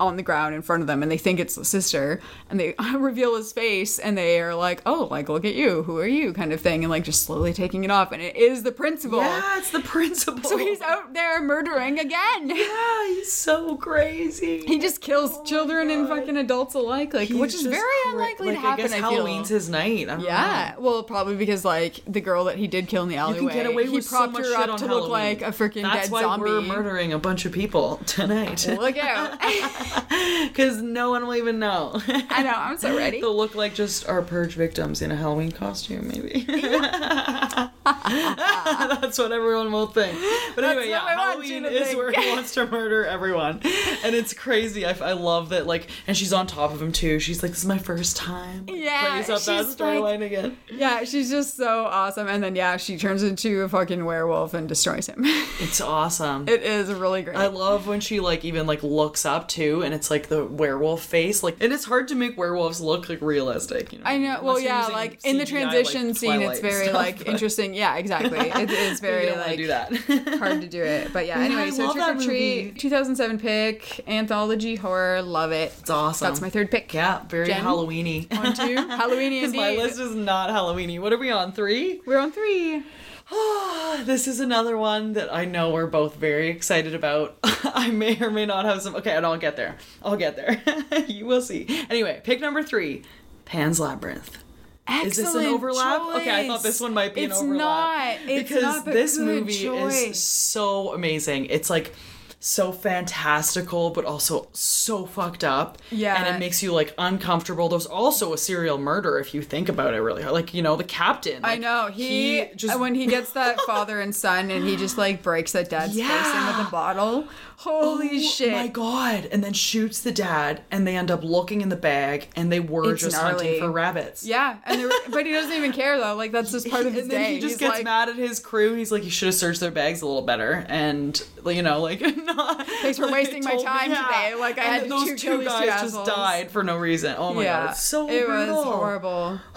on the ground in front of them and they think it's the sister and they reveal his face and they are like oh like look at you who are you kind of thing and like just slowly taking it off and it is the principal Yeah, it's the principal. so he's out there murdering again Yeah, he's so crazy. he just kills oh children and fucking adults alike like which is very cra- unlikely like, to happen I guess I Halloween's his night. Yeah, well, probably because like the girl that he did kill in the know. alleyway, You can get away he with so propped much her up to Halloween. look like a freaking dead zombie That's why we're murdering a bunch of people tonight. Look out! Because no one will even know. I know. I'm so ready. They'll look like just our purge victims in a Halloween costume, maybe. That's what everyone will think. But anyway, yeah, I want you Halloween is think. where he wants to murder everyone, and it's crazy. I, I love that. Like, and she's on top of him too. She's like, "This is my first time." Yeah, plays up that she's storyline like- again. Yeah, she's just so awesome. And then yeah, she turns into a fucking werewolf and destroys him. It's awesome. it is really great. I love when she like even like looks up too, and it's like the werewolf face. Like, and it's hard to make werewolves look like realistic. You know? I know. Well, yeah, like in the CGI, like transition scene, it's very stuff, like but interesting. Yeah, exactly. It is very like do that. hard to do it. But yeah, Yeah, anyway, I so Trick 'r Treat, 2007 pick, anthology horror, love it. It's awesome. That's my third pick. Yeah, very Jen? Halloweeny. On two, Halloweeny Because my list is not Halloweeny. What are we on? Three? We're on three. this is another one that I know we're both very excited about. I may or may not have some. Okay, and I'll get there. I'll get there. you will see. Anyway, pick number three Pan's Labyrinth. Excellent Is this an overlap? Okay, I thought this one might be It's an overlap. not. It's because not, but this movie choice. is so amazing. It's like so fantastical, but also so fucked up. Yeah. And it makes you like uncomfortable. There's also a serial murder if you think about it really hard. Like, you know, the captain. I know he, just when he gets that father and son and he just like breaks that dad's face in with a bottle. Holy Oh shit! my god! And then shoots the dad, and they end up looking in the bag, and they were It's just gnarly. hunting for rabbits. Yeah, and but he doesn't even care though. Like that's just part of his and then day. he just He's gets like, mad at his crew. He's like, "You should have searched their bags a little better," and you know, like, not, Thanks for like, wasting my time today. Like, I And had those two two guys just died for no reason. Oh my yeah, god, it's so it brutal. was horrible,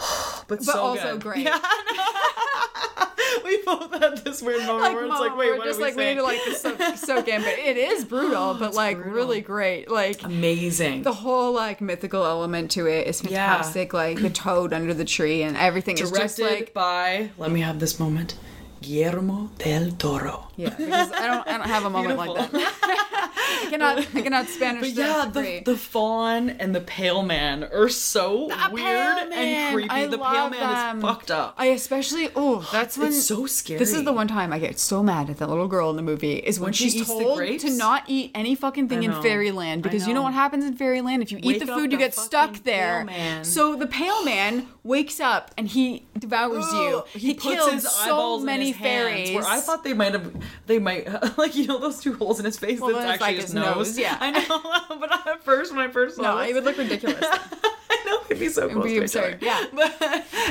but, but so also good. great. Yeah, we both had this weird moment Like, where it's mom, like, wait, we're what just are we like we saying? need to like soak, soak in, but it is brutal, but like brutal. really great. Like amazing. the whole like mythical element to it is Yeah. fantastic. Like the toad under the tree and everything is just Directed like by. Let me have this moment. Guillermo del Toro. Yeah. Because I don't I don't have a moment like that. I cannot I cannot Spanish But yeah, the, the fawn and the pale man are so The weird and creepy. I the pale man them. is fucked up. I especially oh that's when it's so scary. This is the one time I get so mad at the little girl in the movie is when, When she's the told to not eat any fucking thing in fairyland because you know what happens in fairyland if you Wake eat the food you the get stuck there. So the pale man wakes up and he devours you. Ugh, He, kills so many his hands, fairies. Where I thought they might have, they might like you know those two holes in his face. Well, that's actually it's his, like his nose. nose, yeah. I know. but at first, when I first saw no, this, it would look ridiculous. I know it'd be so close be to each other. absurd, yeah. But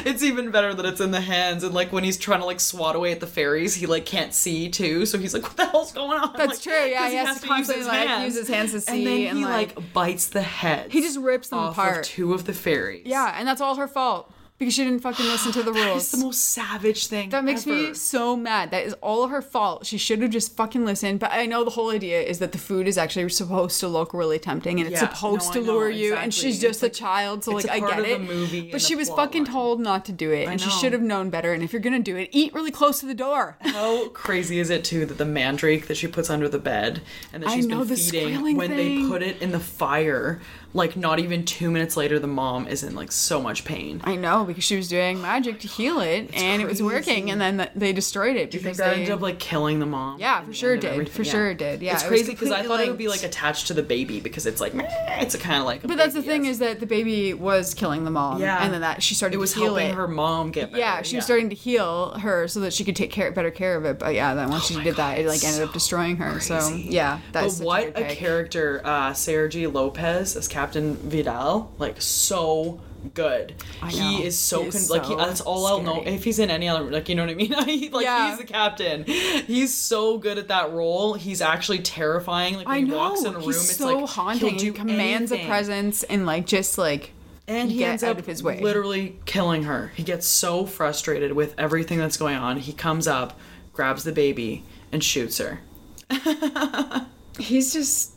it's even better that it's in the hands and like when he's trying to like swat away at the fairies, he like can't see too, so he's like, "What the hell's going on?" That's Like, true, Yeah, he has to use constantly, his like, hands. use his hands to see. And then and, he like- like bites the head. He just rips them apart. Of two of the fairies. yeah, and that's all her fault because she didn't fucking listen to the rules. is the most savage thing. That makes me so mad. That is all her fault. She should have just fucking listened. But I know the whole idea is that the food is actually supposed to look really tempting and it's Yeah, supposed no, to know, lure you. And she's just It's a like- child, so it's like I get it. but she was fucking line. told not to do it, and she should have known better. And if you're gonna do it, eat really close to the door. How crazy is it too that the mandrake that she puts under the bed and that I she's know, been feeding when thing. they put it in the fire, like not even two minutes later, the mom is in like so much pain. I know because she was doing magic to heal it, and it was working. And then th- they destroyed it Do you because think that they. ended up like killing the mom? Yeah, for sure it did. everything? For sure it did. Yeah, it's it crazy because I thought it would be like attached to the baby because it's like it's a kind of like. A but that's the thing is that the baby was killing the mom. Yeah. and then that she started it was to heal helping it. her mom get better. yeah, she was starting to heal her so that she could take care, better care of it. But yeah, then once she did that, it like ended up destroying her. So Oh crazy. yeah, But that's what a character, uh, Sergi Lopez as Captain Vidal, like so good. He is so He is con- like he, that's all I'll know. If he's in any other, like you know what I mean? he, like Yeah. he's the captain. He's so good at that role. He's actually terrifying. Like when I he know walks in a room, he's it's so like he'll haunting. He commands anything. a presence and like just like And he ends out up of his way. literally killing her. He gets so frustrated with everything that's going on. He comes up, grabs the baby, and shoots her. he's just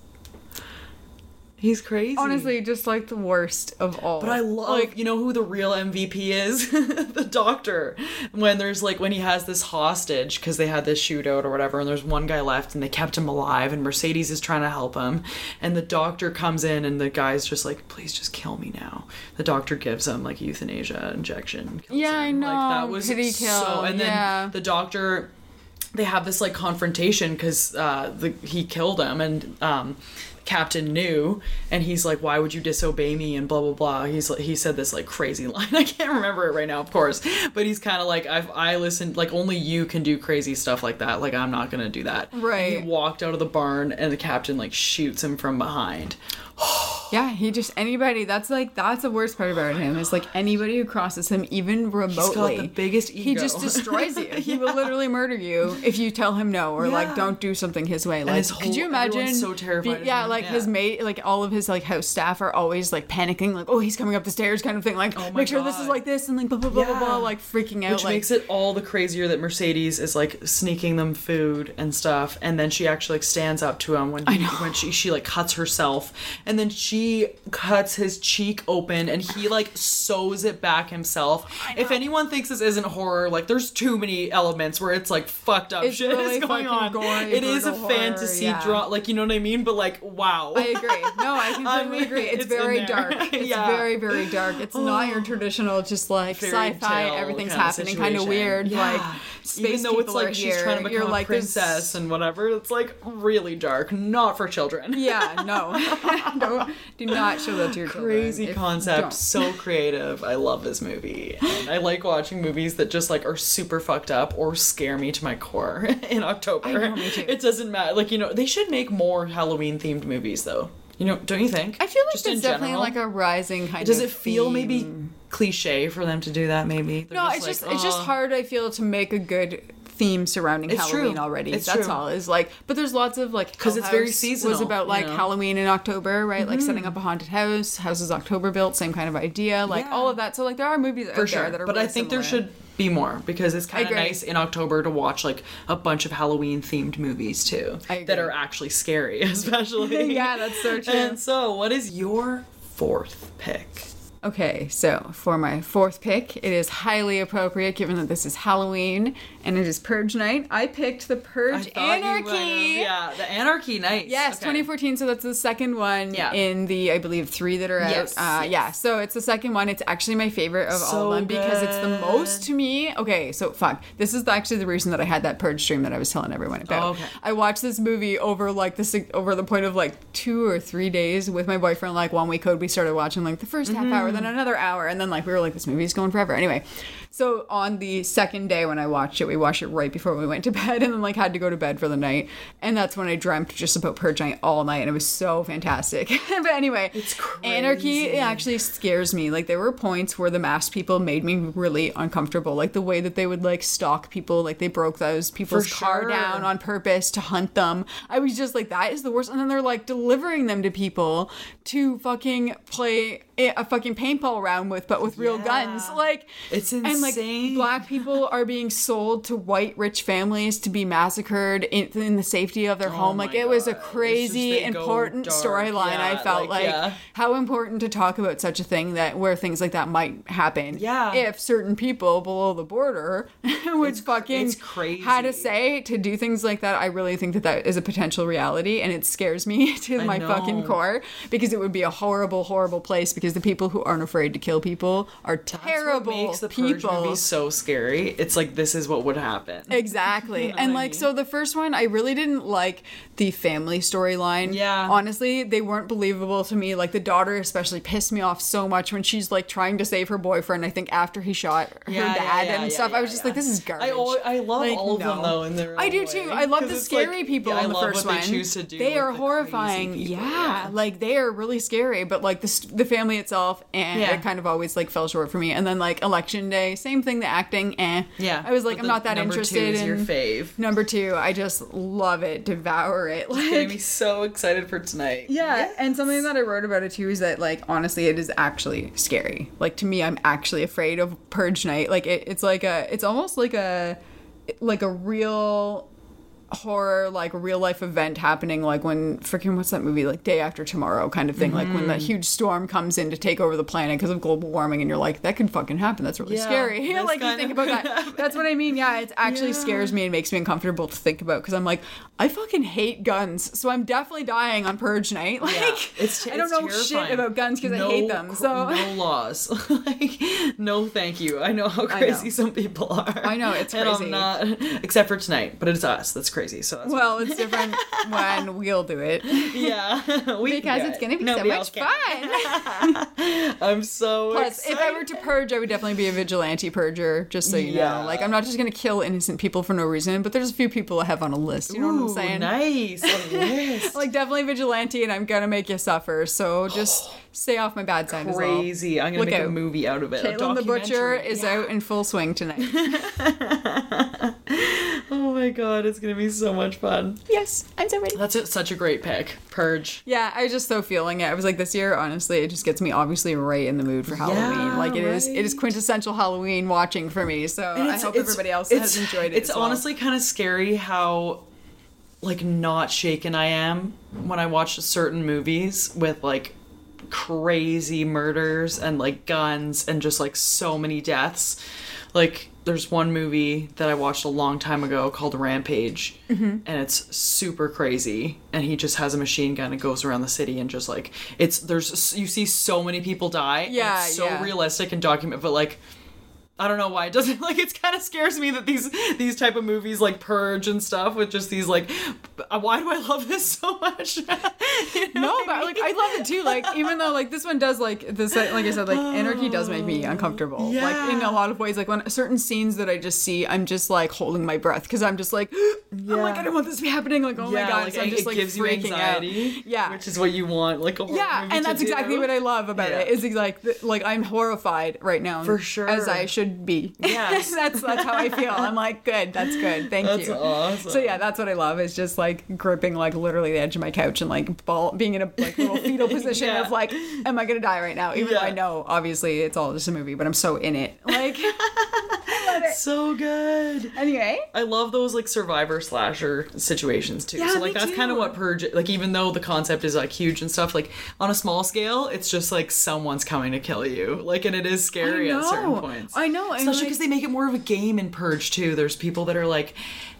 He's crazy. Honestly, just like the worst of all. But I love, like you know who the real MVP is? the doctor. When there's like, when he has this hostage because they had this shootout or whatever, and there's one guy left and they kept him alive, and Mercedes is trying to help him. And the doctor comes in and the guy's just like, please just kill me now. The doctor gives him like euthanasia injection. kills Yeah, I know. Like that was Pity so. kill, And then yeah. the doctor they have this like confrontation because uh, the he killed him and um, Captain knew and he's like, "Why would you disobey me?" and blah blah blah. He's like, he said this like crazy line. I can't remember it right now, of course, but he's kind of like, "I've I listened like only you can do crazy stuff like that. Like I'm not gonna do that." Right. And he walked out of the barn and the captain like shoots him from behind. Yeah, he just anybody. That's like that's the worst part about him is like anybody who crosses him, even remotely. He's got the biggest ego. He just destroys you. He will literally murder you if you tell him no or Yeah. like don't do something his way. Like, his could you imagine? so terrified of yeah, like his mate, like all of his like house staff are always like panicking, like oh he's coming up the stairs, kind of thing. Like Oh make sure this is like this and like blah blah blah blah blah, like freaking out. Which like makes it all the crazier that Mercedes is like sneaking them food and stuff, and then she actually like stands up to him when he, when she she like cuts herself, and then she cuts his cheek open, and he like sews it back himself. If anyone thinks this isn't horror, like there's too many elements where it's like fucked up It's shit really is going on. gory, it is a horror, fantasy yeah. draw, like you know what I mean? But like wow, I agree. No, I completely agree. It's, it's very dark. It's Yeah. very, very dark. It's not your traditional, just like Fairy sci-fi. Everything's kind happening, kind of weird. Yeah. Like space Even though it's like she's here. trying to become a like there's- princess and whatever, it's like really dark, not for children. Yeah, no, don't do not show that to your children. Crazy If- concept, so creative. I love this movie. And I like watching movies that just like are super fucked up or scare me to my core in October. I know, me too. It doesn't matter. Like, you know, they should make more Halloween themed movies though. You know, don't you think? I feel like Just it's definitely general? like a rising kind Does of. it feel theme. maybe cliche for them to do that maybe? They're No, it's like, just it's just "Oh." hard. I feel to make a good theme surrounding It's Halloween true. already. It's That's true. all. Is like, but there's lots of like because it's very seasonal, Was about you like know? Mm-hmm. Halloween in October, right? Like setting up a haunted house. Houses October built, same kind of idea. Like Yeah. all of that. So like there are movies out for sure. there that are. but really I think there should be more because it's kind of nice in October to watch like a bunch of Halloween themed movies too that are actually scary, especially. Yeah, that's so true. And so, what is your fourth pick? Okay, so for my fourth pick, it is highly appropriate given that this is Halloween and it is Purge Night. I picked the Purge Anarchy. Yeah, the Anarchy. Night. Yes, Okay. 2014. So that's the second one Yeah. in the, I believe, three that are out. Yes, uh, yes. Yeah, so it's the second one. It's actually my favorite of all of them because it's the most to me. Okay, so fuck. This is actually the reason that I had that Purge stream that I was telling everyone about. Oh, okay. I watched this movie over like this over the point of like two or three days with my boyfriend. Like one week code, we started watching like the 1st half hour, Mm-hmm. Then another hour, and then like we were like this movie's going forever. Anyway, so on the second day when I watched it, we watched it right before we went to bed, and then like had to go to bed for the night, and that's when I dreamt just about Purge Night all night, and it was so fantastic. but anyway, It's Anarchy actually scares me. Like there were points where the masked people made me really uncomfortable. Like the way that they would like stalk people, like they broke those people's car down on purpose to hunt them. I was just like, that is the worst. And then they're like delivering them to people to fucking play a fucking paintball round with, but with real guns. Like It's And like black people are being sold to white rich families to be massacred in, in the safety of their oh home. Like Oh it was a God. It's just crazy important storyline. I felt like, like, yeah. how important to talk about such a thing that where things like that might happen. Yeah. If certain people below the border would It's- fucking it's crazy. had a say to do things like that, I really think that that is a potential reality, and it scares me to I my fucking core because it would be a horrible, horrible place. Because the people who aren't afraid to kill people are terrible That's what makes Purge people. movie so scary. It's like this is what would happen. Exactly. and like so the first one I really didn't like the family storyline. Yeah. Honestly, they weren't believable to me. Like the daughter especially pissed me off so much when she's like trying to save her boyfriend, I think after he shot her Yeah, dad yeah, and yeah, stuff. I was just like, this is garbage. I al- I love Like, all of them no. though in their I do way. too. I love the it's like- scary people in the love first what one. They choose to do. They are the horrifying. Yeah, like they are really scary. But like the the family itself, and it kind of always like fell short for me. And then like election day, same thing. The acting, eh. Yeah. I was like, I'm not that number two interested is in your fave. Number two, I just love it, devour it. It's getting me Like, so excited for tonight. yeah, and something that I wrote about it too is that like honestly, it is actually scary. Like to me, I'm actually afraid of Purge Night. Like it, it's like a, it's almost like a, like a real horror like real life event happening like when freaking what's that movie like day after tomorrow kind of thing like when Mm-hmm. that huge storm comes in to take over the planet because of global warming and you're like that could fucking happen. That's really Yeah, scary. this like you think about that. that's what i mean. Yeah it actually scares me and makes me uncomfortable to think about because i'm like i fucking hate guns so i'm definitely dying on purge night. Like Yeah, it's, i don't it's know shit about guns because No i hate them so no laws, like no, thank you. I know how crazy some people are. I know, it's crazy and. I'm not, except for tonight, but it's us. That's crazy. So that's well it's different when we'll do it yeah, we because it's it. gonna be Nobody so much fun I'm so Plus, if I were to purge, I would definitely be a vigilante purger, just so you Yeah. know. Like, I'm not just gonna kill innocent people for no reason, but there's a few people I have on a list. You know what I'm saying? Nice. A list. Like, definitely vigilante, and I'm gonna make you suffer. So just stay off my bad side as well. crazy. I'm gonna Look make a movie out of it. a Caitlin the Butcher documentary. is out in full swing tonight. Oh my god, it's gonna be so much fun. yes, I'm so ready. That's it, such a great pick. Purge. Yeah, I was just so feeling it. I was like, this year, honestly, it just gets me obviously right in the mood for Halloween. like, it is, it is quintessential Halloween watching for me. So I hope everybody else has enjoyed it. It's as well. honestly kind of scary how like not shaken I am when I watch certain movies with like crazy murders and like guns and just like so many deaths. Like there's one movie that I watched a long time ago called Rampage, Mm-hmm. and it's super crazy. And he just has a machine gun and goes around the city and just like it's there's you see so many people die. Yeah, it's so yeah. realistic and document, but like I don't know why it doesn't like it's kind of scares me that these these type of movies like Purge and stuff with just these like uh, why do I love this so much? You know No, but like I love it too. Like even though like this one does like this, like I said, like anarchy does make me uncomfortable. Yeah. Like in a lot of ways. Like when certain scenes that I just see, I'm just like holding my breath because I'm just like, I'm like I don't want this to be happening. Like oh my god, like, so I'm just it like gives you freaking anxiety. out. Yeah, which is what you want, like a yeah, and that's exactly what I love about Yeah. it. Is like like I'm horrified right now, For sure. as I should be. Yes. that's that's how I feel. I'm like, good, that's good, thank That's you. awesome. So yeah, that's what I love. Is just like gripping like literally the edge of my couch and like ball being in a like little fetal position Yeah. of like, am I gonna die right now? Even though I know obviously it's all just a movie, but I'm so in it. Like so good. anyway, I love those like survivor slasher situations too. Yeah, so like that's kind of what Purge like even though the concept is like huge and stuff, like on a small scale, it's just like someone's coming to kill you. Like and it is scary at certain points. I know, and, Especially like- because they make it more of a game in Purge too. There's people that are like,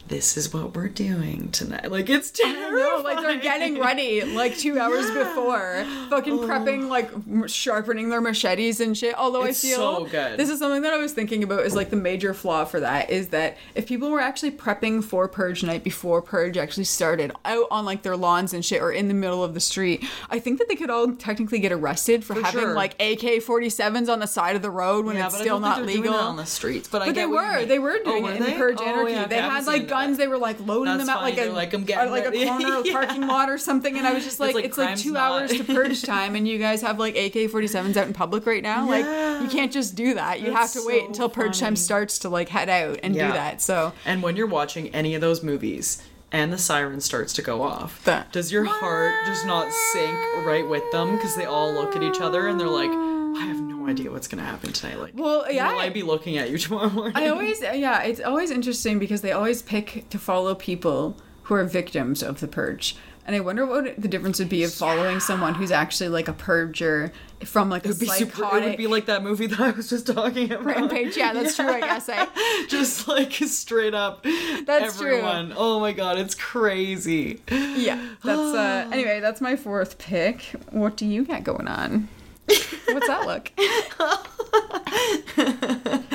This is what we're doing tonight. Like it's. No, like they're getting ready like two hours before, fucking oh. prepping, like m- sharpening their machetes and shit. Although It's I feel so good. this is something that I was thinking about is like the major flaw for that is that if people were actually prepping for Purge night before Purge actually started out on like their lawns and shit or in the middle of the street, I think that they could all technically get arrested for, having sure. like AK 47s on the side of the road when Yeah, it's still not legal. on the streets. But, I But they were. They were Oh, doing were it in they? Purge Oh, Anarchy. yeah, they okay, I haven't had like guns. that. They were like loading That's them at funny, like a like, I'm getting like a corner Yeah. parking lot or something. And I was just like, like it's like two not. hours to Purge time, and you guys have like AK 47s out in public right now. Like you can't just do that. You have That's to wait so until Purge time starts to like head out and Yeah. do that. So And when you're watching any of those movies and the siren starts to go off, That- does your heart just not sink right with them because they all look at each other and they're like, I have no idea what's gonna happen tonight. Like, Well, yeah. will I be looking at you tomorrow morning? I always, yeah, it's always interesting because they always pick to follow people who are victims of the purge. And I wonder what the difference would be of following someone who's actually like a purger from like It'd be super, it would be like that movie that I was just talking about. rampage. Yeah, that's true. I guess. Eh? just like straight up That's true. Oh my god, it's crazy. Yeah, that's uh. Anyway, that's my fourth pick. What do you got going on? What's that look?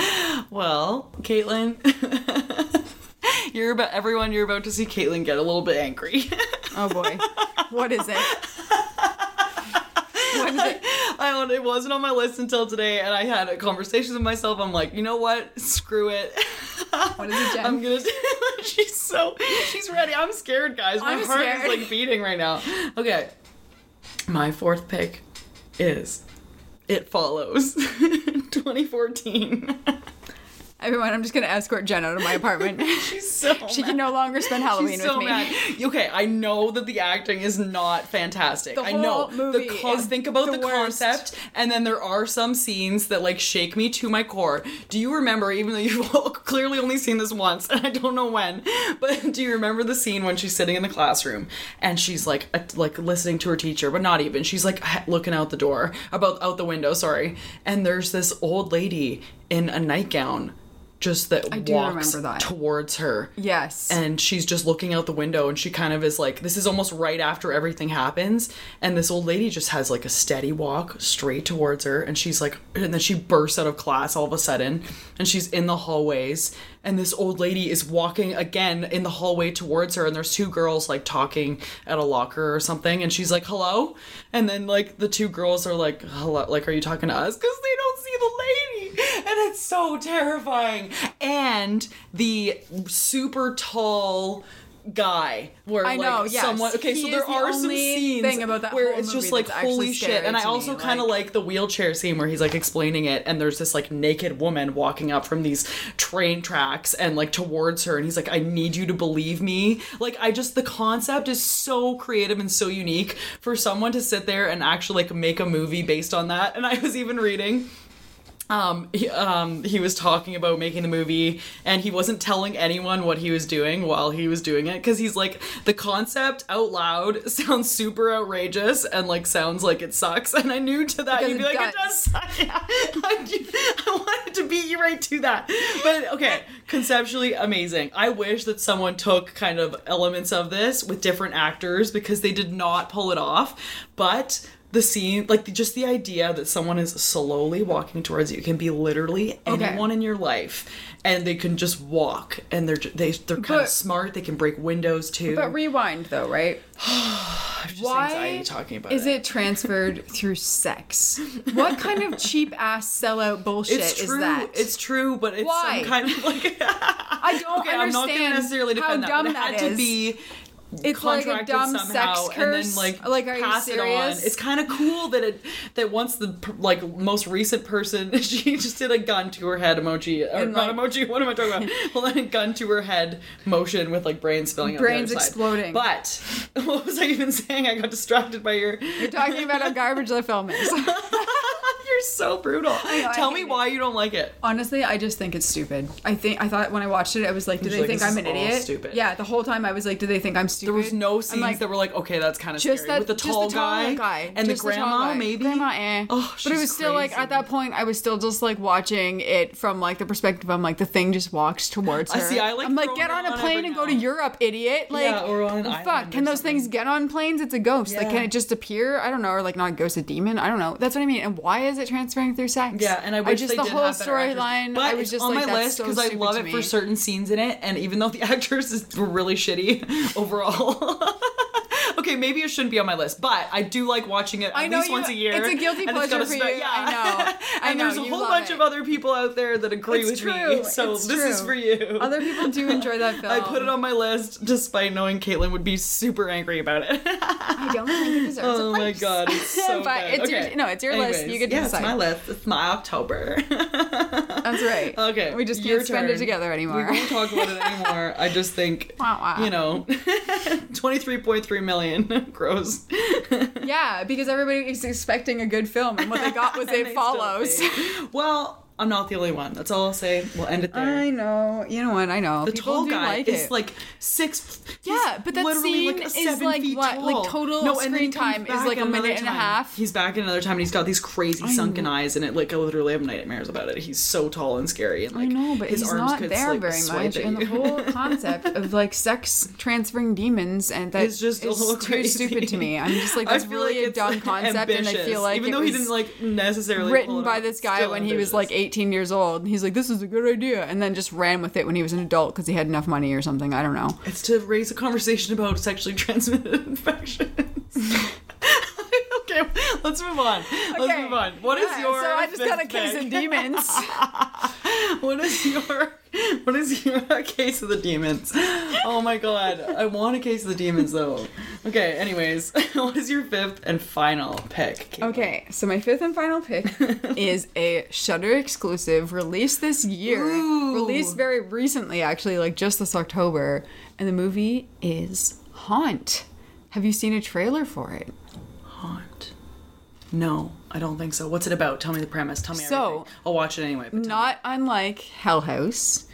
Well, Caitlin, you're about everyone. You're about to see Caitlin get a little bit angry. Oh boy, what is it? What is it? I don't. It wasn't on my list until today, and I had a conversation with myself. I'm like, you know what? Screw it. What is it, Jen? I'm gonna. she's so. She's ready. I'm scared, guys. My I'm heart scared. is like beating right now. Okay. My fourth pick is It Follows, 2014. Everyone, I'm just gonna escort Jen out of my apartment. She's so she can no longer spend Halloween She's with me. mad. Okay, I know that the acting is not fantastic. The I know movie the is think about the the, concept, and then there are some scenes that like shake me to my core. Do you remember? Even though you've clearly only seen this once, and I don't know when, but do you remember the scene when she's sitting in the classroom and she's like uh, like listening to her teacher, but not even. She's like looking out the door, about out the window. Sorry, and there's this old lady in a nightgown. Just that do walks remember that. towards her. Yes. and she's just looking out the window and she kind of is like this is almost right after everything happens. And this old lady just has like a steady walk straight towards her. And she's like and then she bursts out of class all of a sudden. And she's in the hallways and this old lady is walking again in the hallway towards her and there's two girls like talking at a locker or something and she's like hello? And then like the two girls are like hello like are you talking to us? Because they don't see the lady and it's so terrifying. And the super tall guy where I know, like yes. someone okay He so there the are some scenes thing about that where it's just like holy shit. And i also kind of like- like the wheelchair scene where he's like explaining it and there's this like naked woman walking up from these train tracks and like towards her and he's like i need you to believe me. Like i just the concept is so creative and so unique for someone to sit there and actually like make a movie based on that. And i was even reading um he, um he was talking about making the movie and he wasn't telling anyone what he was doing while he was doing it because he's like the concept out loud sounds super outrageous and like sounds like it sucks and i knew to that Because you'd be like it does. does suck yeah. I, I wanted to beat you right to that but okay conceptually amazing i wish that someone took kind of elements of this with different actors because they did not pull it off but the scene like the, just the idea that someone is slowly walking towards you it can be literally Okay. anyone in your life and they can just walk and they're they, they're kind of smart they can break windows too But rewind though, right? Just Why anxiety talking about is it transferred through sex? What kind of cheap ass sellout bullshit it's true is that? it's true but it's Why? some kind of like I don't okay i'm not gonna understand necessarily defend how that dumb it that had to be it's like a dumb somehow sex and then like, like, are you pass it on. serious? It's kind of cool that it that once the like most recent person she just did a gun to her head emoji or And, not like- emoji. What am I talking about? well, then a gun to her head motion with like brains spilling out. Brains exploding. But what was I even saying? I got distracted by your. You're talking about how garbage the film is. You're so brutal. know, Tell me it. why you don't like it. Honestly, I just think it's stupid. I think I thought when I watched it, I was like, do they like, think I'm an idiot? stupid. Yeah, the whole time I was like, do they think I'm stupid? There was no scenes like, that were like, okay, that's kind of just scary. that With the tall, tall guy, and the Just tall grandma, guy. maybe. Grandma, eh. Oh, but it was still like at that point, I was still just like watching it from like the perspective of like the thing just walks towards her. I see. I like. I'm like, get it on a plane and go to. Europe, idiot. Like, Yeah, or on an fuck, can those things get on planes? It's a ghost. Like, can it just appear? I don't know, or like not a ghost, a demon. I don't know. That's what I mean. And why is it transferring through sex? Yeah, and I wish just they the whole have better actors. storyline. But I was just on like, my list so because I love it for certain scenes in it, and even though the actors is were really shitty overall. okay, maybe it shouldn't be on my list, but I do like watching it at I least you- once a year. it's a guilty pleasure for spe- you. I know. I and know, there's a whole bunch it. of other people out there that agree It's with true, me. So it's this is for you. Other people do enjoy that film. I put it on my list despite knowing Caitlin would be super angry about it. I don't think it deserves oh a my god, it's so But good. it's your- okay. no, it's your list. You get to yeah, it's my list. It's my October. That's right. Okay, We just can't spend it turn. together We anymore. won't talk about it anymore. I just think, Wah, wah. you know, twenty three point three million gross. yeah, because everybody is expecting a good film, and what they got was it still follows. Well, I'm not the only one. That's all I'll say. We'll end it there. I know. You know what? I know. the People tall do guy like is it. like six. Yeah, but that literally scene like is seven like feet what? Like total no, and then he screen comes time is back like a another minute and a time. half. He's back in another time, and he's got these crazy sunken eyes, and it like I literally have nightmares about it. He's so tall and scary, and I like know, but his he's arms not could, there like, very swipe much, at and the you. whole concept of like sex transferring demons and that It's just a is little too crazy. stupid to me. I'm just like I that's feel really like a it's, dumb like, concept, and I ambitious, feel like even it though was he didn't like necessarily pull written it by off, this guy still when he was ambitious. like 18 years old. And he's like, "This is a good idea," and then just ran with it when he was an adult because he had enough money or something. I don't know. It's to raise a conversation about sexually transmitted infections. let's let's move on. Let's Okay. move on. What is Yeah, your? So I just got a case pick? of demons. What is your? What is your case of the demons? Oh my god, I want a case of the demons though. Okay, anyways, what is your fifth and final pick? Caitlin? Okay, so my fifth and final pick is a Shudder exclusive released this year. Ooh. Released very recently, actually, like just this October. And the movie is Haunt. Have you seen a trailer for it? No, I don't think so. What's it about? Tell me the premise. Tell me So- everything. I'll watch it anyway. Not unlike Hell House,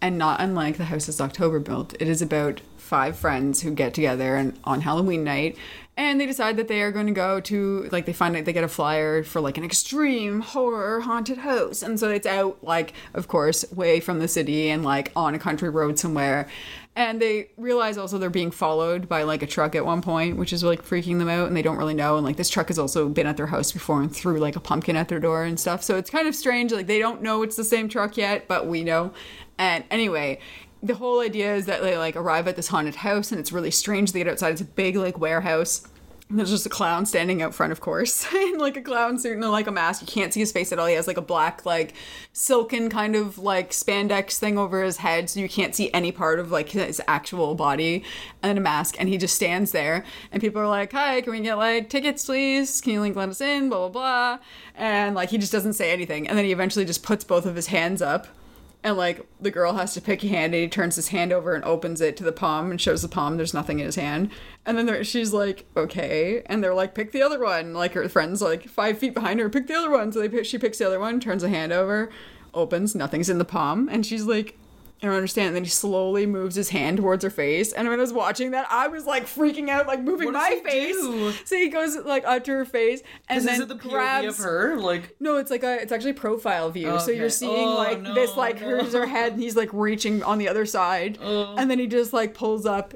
and not unlike the house that's October built. It is about five friends who get together and on Halloween night, and they decide that they are going to go to like they find out they get a flyer for like an extreme horror haunted house, and so it's out like of course way from the city and like on a country road somewhere. And they realize also they're being followed by like a truck at one point, which is like freaking them out, and they don't really know. And like this truck has also been at their house before and threw like a pumpkin at their door and stuff. So it's kind of strange. Like they don't know it's the same truck yet, but we know. And anyway, the whole idea is that they like arrive at this haunted house, and it's really strange. They get outside. It's a big like warehouse. There's just a clown standing out front, of course, in like a clown suit and like a mask. You can't see his face at all. He has like a black, like silken kind of like spandex thing over his head, so you can't see any part of like his actual body, and a mask. And he just stands there, and people are like, "Hi, can we get like tickets, please? Can you like let us in?" Blah blah blah. And like he just doesn't say anything, and then he eventually just puts both of his hands up and like the girl has to pick a hand and he turns his hand over and opens it to the palm and shows the palm there's nothing in his hand. And then she's like okay. And they're like pick the other one. Like her friends like five feet behind her pick the other one. So they she picks the other one turns the hand over opens nothing's in the palm. And she's like I don't understand. And then he slowly moves his hand towards her face. And when I was watching that, I was like freaking out, like moving What my face. do? So he goes like up to her face and Is then it the POV grabs of her? Like, no, it's like a it's actually profile view. So you're seeing Oh, like no, this like no. her head and he's like reaching on the other side. Oh. And then he just like pulls up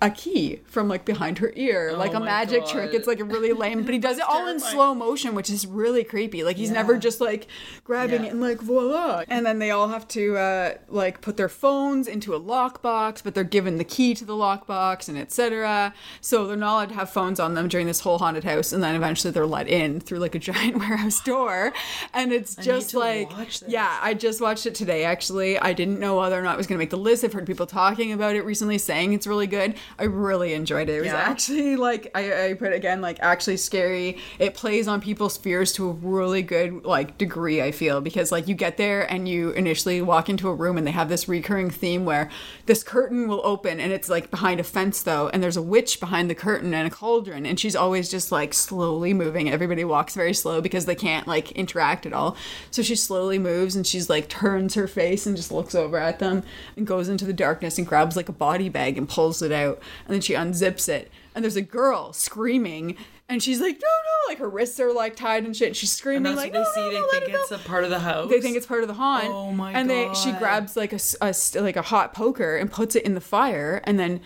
a key from like behind her ear, like a magic God. trick. It's like a really lame, but he does it all in slow motion, which is really creepy. Like he's never just like grabbing Yeah. it and like voila. And then they all have to uh, like put their phones into a lockbox, but they're given the key to the lockbox and etc. So they're not allowed to have phones on them during this whole haunted house, and then eventually they're let in through like a giant warehouse door, and it's just like yeah, I just watched it today actually. I didn't know whether or not it was going to make the list. I've heard people talking about it recently, saying it's really good. I really enjoyed it. It was Yeah? actually like I, I put it again like actually scary. It plays on people's fears to a really good like degree. I feel because like you get there and you initially walk into a room and they have this recurring theme where this curtain will open and it's like behind a fence though, and there's a witch behind the curtain and a cauldron, and she's always just like slowly moving. Everybody walks very slow because they can't like interact at all. So she slowly moves and she's like turns her face and just looks over at them and goes into the darkness and grabs like a body bag and pulls it out. And then she unzips it. And there's a girl screaming and she's like, no, no, like her wrists are like tied and shit. And she's screaming and like, what no, they see. no, they no, think it go." it's a part of the house. They think it's part of the haunt. Oh my And they she grabs like a, a like a hot poker and puts it in the fire and then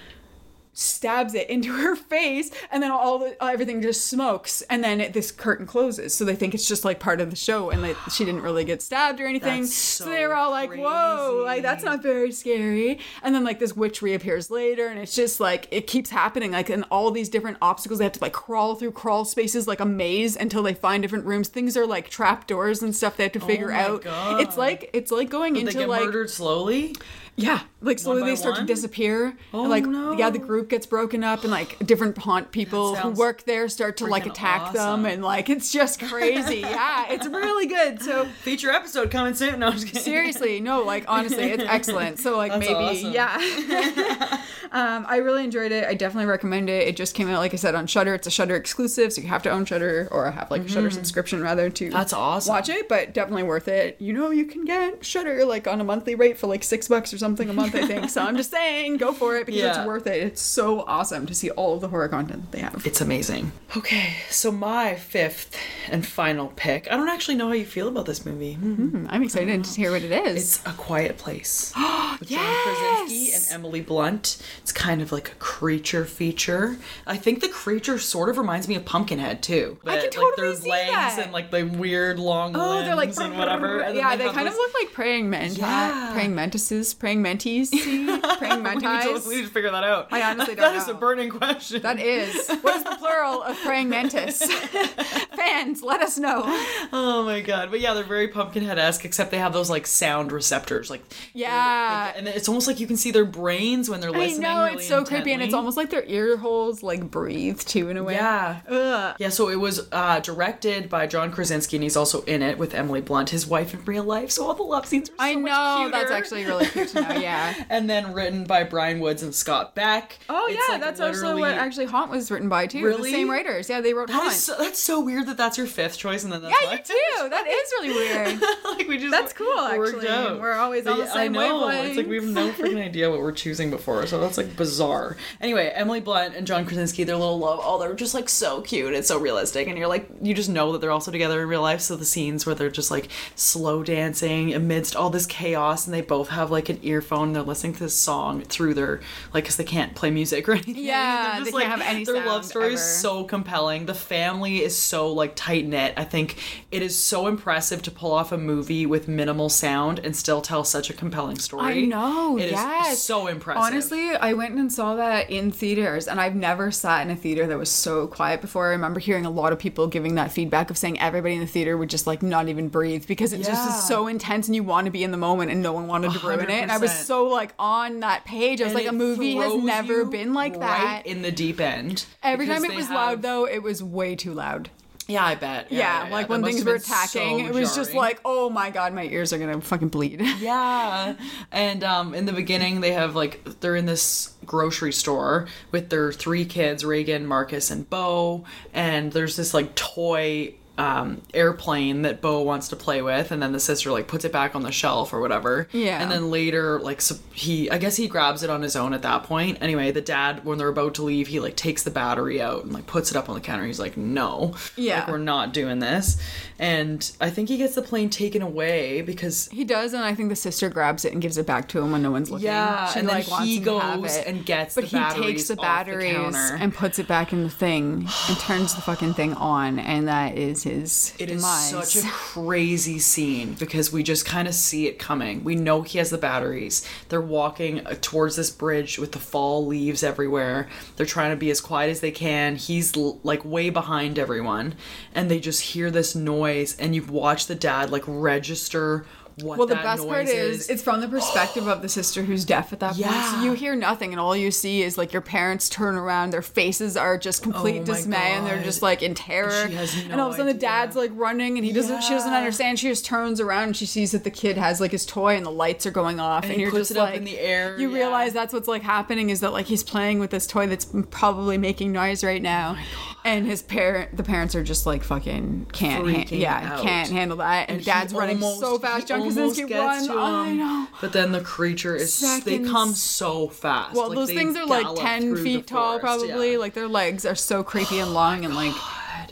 stabs it into her face and then all the everything just smokes and then it, this curtain closes. So they think it's just like part of the show and like she didn't really get stabbed or anything. So, so they were all like whoa like that's not very scary. And then like this witch reappears later and it's just like it keeps happening like in all these different obstacles they have to like crawl through crawl spaces like a maze until they find different rooms. Things are like trap doors and stuff they have to figure Oh out. God. it's like it's like going They into get like murdered slowly. Yeah, like slowly they start one? to disappear. Oh, and, like no. yeah, the group gets broken up, and like different haunt people who work there start to like attack them, and like it's just crazy. yeah, it's really good. So Feature episode coming soon. No, I'm just kidding. seriously, no, like honestly, it's excellent. So like That's maybe awesome. yeah. um, I really enjoyed it. I definitely recommend it. It just came out, like I said, on Shudder. It's a Shudder exclusive, so you have to own Shudder or have like a Shudder subscription rather to Mm-hmm. That's awesome. watch it. But definitely worth it. You know, you can get Shudder like on a monthly rate for like six bucks or something a month. I think. so I'm just saying, go for it because Yeah. it's worth it. It's so awesome to see all of the horror content that they have. It's amazing. Okay, so my fifth and final pick. I don't actually know how you feel about this movie. Hmm, I'm excited to hear what it is. It's A Quiet Place. with John Krasinski and Emily Blunt. It's kind of like a creature feature. I think the creature sort of reminds me of Pumpkinhead too. I can But, totally like there's see legs that. and like the weird long Oh, they're like and whatever. And yeah, they, have kind of look like praying men. Yeah. praying mantises, praying praying mantis see? Praying we, need to, mantis? we need to figure that out. I honestly don't know. That is a burning question. That is. What is the plural of praying mantis? Fans, let us know. Oh my god! But yeah, they're very Pumpkinhead esque, except they have those like sound receptors, like Yeah. and it's almost like you can see their brains when they're listening. I know, really it's so creepy, and it's almost like their ear holes like breathe too in a way. Yeah. Ugh. Yeah, so it was uh, directed by John Krasinski, and he's also in it with Emily Blunt, his wife in real life. So all the love scenes are so I know, that's actually really cute yeah. And then written by Bryan Woods and Scott Beck. Oh It's, yeah, like, that's also what actually Haunt was written by too. Really? The same writers. Yeah, they wrote That Haunt. so, that's so weird that that's your fifth choice, and then that's yeah, mine. you too. That is really weird. like we just That's cool, actually. out. We're always on the same I know. wavelength. It's like we have no freaking idea what we're choosing before, so that's like bizarre. Anyway, Emily Blunt and John Krasinski, their little love, oh, they're just like so cute. It's so realistic, and you're like, you just know that they're also together in real life. So the scenes where they're just like slow dancing amidst all this chaos, and they both have like an earphone, they're listening to this song through their like, because they can't play music or anything. Yeah, they can't have any Their love story is so compelling. The family is so like tight knit. I think it is so impressive to pull off a movie with minimal sound and still tell such a compelling story. I know. It is yes. so impressive. Honestly, I went and saw that in theaters, and I've never sat in a theater that was so quiet before. I remember hearing a lot of people giving that feedback of saying everybody in the theater would just like not even breathe because it just is so intense, and you want to be in the moment, and no one wanted to ruin it. And I was 100%. so like on that page. I was And like, a movie has never been like right that. in the deep end. Every time it was have- loud, though, it was way too loud. Yeah, I bet. Yeah, like when things were attacking, so it was just like, oh my god, my ears are gonna fucking bleed. Yeah. And um, in the beginning, they have like, they're in this grocery store with their three kids Reagan, Marcus, and Bo. And there's this like toy um airplane that Bo wants to play with and then the sister like puts it back on the shelf or whatever. Yeah. And then later like so he I guess he grabs it on his own at that point. Anyway, the dad when they're about to leave, he like takes the battery out and like puts it up on the counter. He's like, "No. Yeah. Like we're not doing this." And I think he gets the plane taken away because He does, and I think the sister grabs it and gives it back to him when no one's looking. Yeah, she and like wants he him to have goes and gets but the he takes the off the batteries counter. and puts it back in the thing and turns the fucking thing on, and that is his It is demise. such a crazy scene because we just kind of see it coming. We know he has the batteries. They're walking uh, towards this bridge with the fall leaves everywhere. They're trying to be as quiet as they can. He's l- like way behind everyone, and they just hear this noise. And you watch the dad like register what well, the best part noise is it's from the perspective of the sister who's deaf at that point. So you hear nothing, and all you see is like your parents turn around, their faces are just complete Oh dismay, and they're just like in terror. Has and all of a sudden, the dad's like running, and he doesn't. She doesn't understand. She just turns around and she sees that the kid has like his toy, and the lights are going off, and, he you're puts just it up like in the air, You yeah. realize that's what's like happening is that like he's playing with this toy that's probably making noise right now. Oh and his parent, the parents are just like fucking can't, ha- yeah, out. can't handle that. And, he dad's running almost- so fast. John Krasinski gets run. to I know. But then the creature is they come so fast. Well, Like, those things are like 10 feet tall, forest, probably. yeah. Like their legs are so creepy and oh long and like,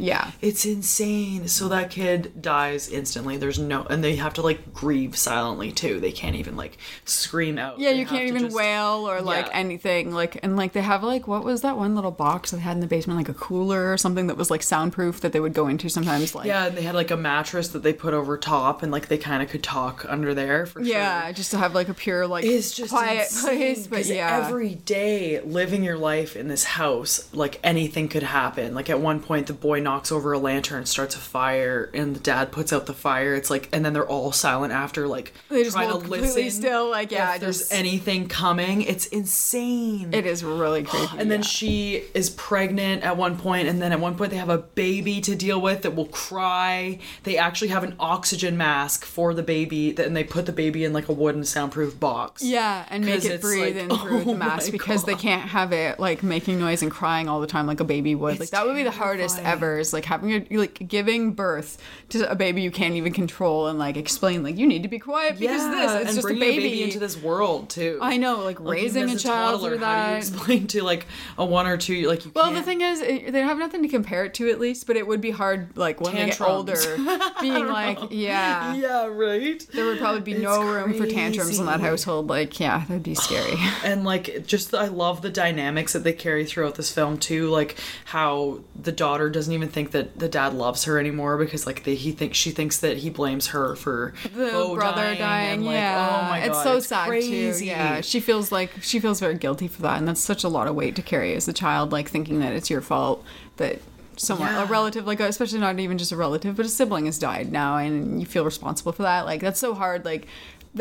yeah. It's insane. So that kid dies instantly. There's no, and they have to like grieve silently too. They can't even like scream out. Yeah, They you can't even just- wail or like Yeah. anything. Like and like they have like what was that one little box they had in the basement, like a cooler or something that was like soundproof that they would go into sometimes. Like Yeah, and they had like a mattress that they put over top, and like they kind of could talk under there for sure. yeah, just to have like a pure like It's just quiet insane, place. But yeah, every day living your life in this house, like anything could happen. Like at one point, the boy knocks over a lantern, starts a fire, and the dad puts out the fire. It's like, and then they're all silent after, like They just trying to listen. still, like, yeah, if there's anything coming. It's insane. it is really creepy. and then she is pregnant at one point, and then at one point they have a baby to deal with that will cry. They actually have an oxygen mask for the baby, and they put the baby in like a wooden soundproof box. Yeah, and make it breathe like, in through oh the mask because they can't have it like making noise and crying all the time like a baby would. like that would be the hardest ever. Is like having a like giving birth to a baby you can't even control and like explain like you need to be quiet because this it's and just a bringing baby. into this world too. I know, like, Like, raising a child toddler, through How do you that. explain to like a one or two? Like you well, can't. the thing is, it, they have nothing to compare it to at least, but it would be hard, like when Tantrums. they get older, being like, yeah, yeah, right. there would probably be It's no room for tantrums in that household. Like, yeah, that'd be scary. and like just I love the dynamics that they carry throughout this film too like how the daughter doesn't even even think that the dad loves her anymore because like they, he thinks she thinks that he blames her for the brother dying, and, like, yeah. oh my god, it's so sad crazy. too. Yeah, she feels like she feels very guilty for that, and that's such a lot of weight to carry as a child, like thinking that it's your fault that someone, Yeah. a relative, like especially not even just a relative, but a sibling has died now, and you feel responsible for that. Like that's so hard. Like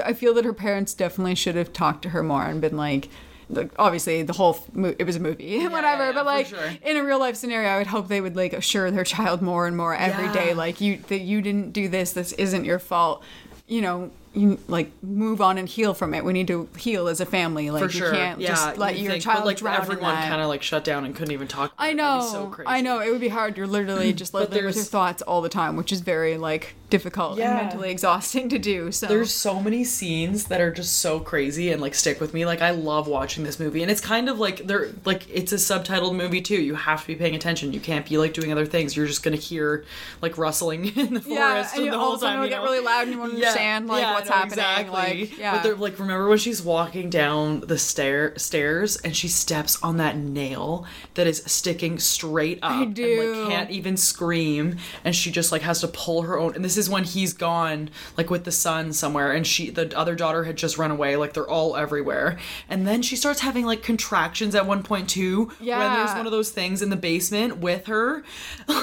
I feel that her parents definitely should have talked to her more and been like. Like, obviously, the whole mo- it was a movie, whatever. yeah, but like sure. in a real life scenario, I would hope they would like assure their child more and more every day, Yeah. like you that you didn't do this. This isn't your fault. You know, you like move on and heal from it. We need to heal as a family. Like sure. you can't yeah, just let you your think- child but, like drown everyone kind of like shut down and couldn't even talk. I know, so. I know. It would be hard. You're literally just living with your thoughts all the time, which is very like difficult Yeah. and mentally exhausting to do. So There's so many scenes that are just so crazy and like stick with me. Like I love watching this movie, and it's kind of like they're like it's a subtitled movie too. You have to be paying attention. You can't be like doing other things. You're just gonna hear like rustling in the yeah, forest and the whole time. it'll you get know? really loud and you won't Yeah, understand like yeah, what's happening. Exactly. Like, yeah. But they're like, remember when she's walking down the stair stairs and she steps on that nail that is sticking straight up I do. like can't even scream and she just like has to pull her own and this is when he's gone like with the son somewhere and she the other daughter had just run away like they're all everywhere and then she starts having like contractions at one point too yeah when there's one of those things in the basement with her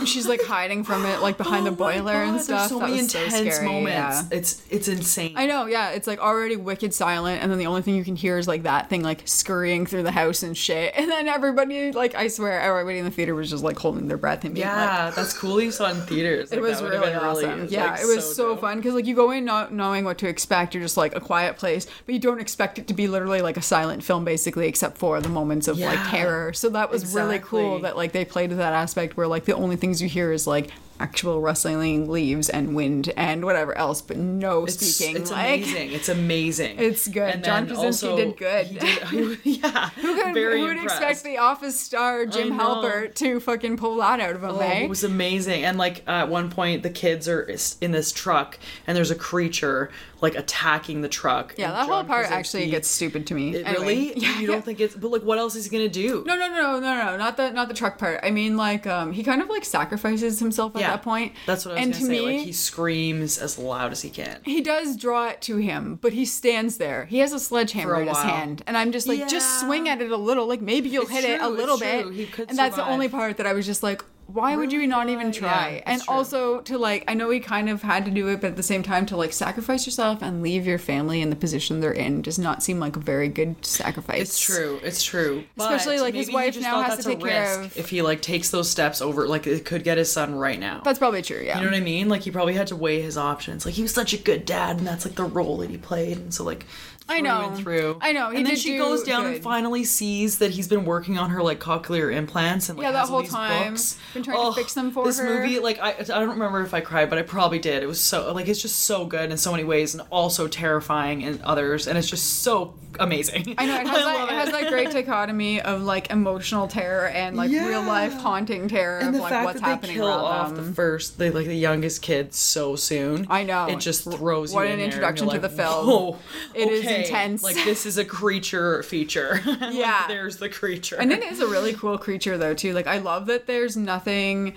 she's like hiding from it, like behind Oh the boiler God, and there's stuff. so that many was so intense moments yeah. it's it's insane I know, yeah. It's like already wicked silent, and then the only thing you can hear is like that thing like scurrying through the house and shit. And then everybody, like, I swear, everybody in the theater was just like holding their breath and being like, yeah that's cool you saw in theaters it was really awesome. yeah, like, it was so, dope. fun because like you go in not knowing what to expect. You're just like a quiet place, but you don't expect it to be literally like a silent film, basically, except for the moments of like terror. So that was really cool that like they played with that aspect where like the only things you hear is like actual rustling leaves and wind and whatever else, but no It's, speaking. it's like, amazing. It's amazing. It's good. And John Krasinski also, did good. Did, yeah, Who could, very who would expect the Office star Jim. Halpert to fucking pull that out of him? Oh, eh? it was amazing. And like at one point, the kids are in this truck, and there's a creature like attacking the truck. yeah, that whole part Krasinski- actually gets stupid to me. It Anyway. really? Yeah, you don't yeah. think it's? But like, what else is he gonna do? No, no, no, no, no, no, not the not the truck part. I mean, like, um, he kind of like sacrifices himself at Yeah, that point. That's what I was and gonna to say. me, like he screams as loud as he can. he does draw it to him, but he stands there. He has a sledgehammer a in his hand, and I'm just like, just swing at it a little. Like maybe you'll It's hit it a little bit. true. He could and that's the only part that I was just like, why would you Really not even try. Yeah, and true. also to like, I know he kind of had to do it, but at the same time, to like sacrifice yourself and leave your family in the position they're in does not seem like a very good sacrifice. It's true. It's true. Especially, But like, his wife now has to take care of- If he like takes those steps over, like it could get his son right now. That's probably true. Yeah. You know what I mean? Like he probably had to weigh his options. Like he was such a good dad, and that's like the role that he played. And so like I know. through. I know, he and then she goes down good. and finally sees that he's been working on her like cochlear implants and like Yeah, that whole time. books. Been trying to fix them for this her. This movie, like I, I don't remember if I cried, but I probably did. It was so like it's just so good in so many ways, and also terrifying in others, and it's just so amazing. I know it has, that, love it has that great dichotomy of like emotional terror and like real life haunting terror and of the like fact what's that they happening kill off them. the first, they like the youngest kid so soon. I know. It just throws What you an in there, and introduction to like, the film. Whoa, It is okay, intense. Like this is a creature feature. Like, Yeah. there's the creature. And it is a really cool creature though too. Like I love that there's nothing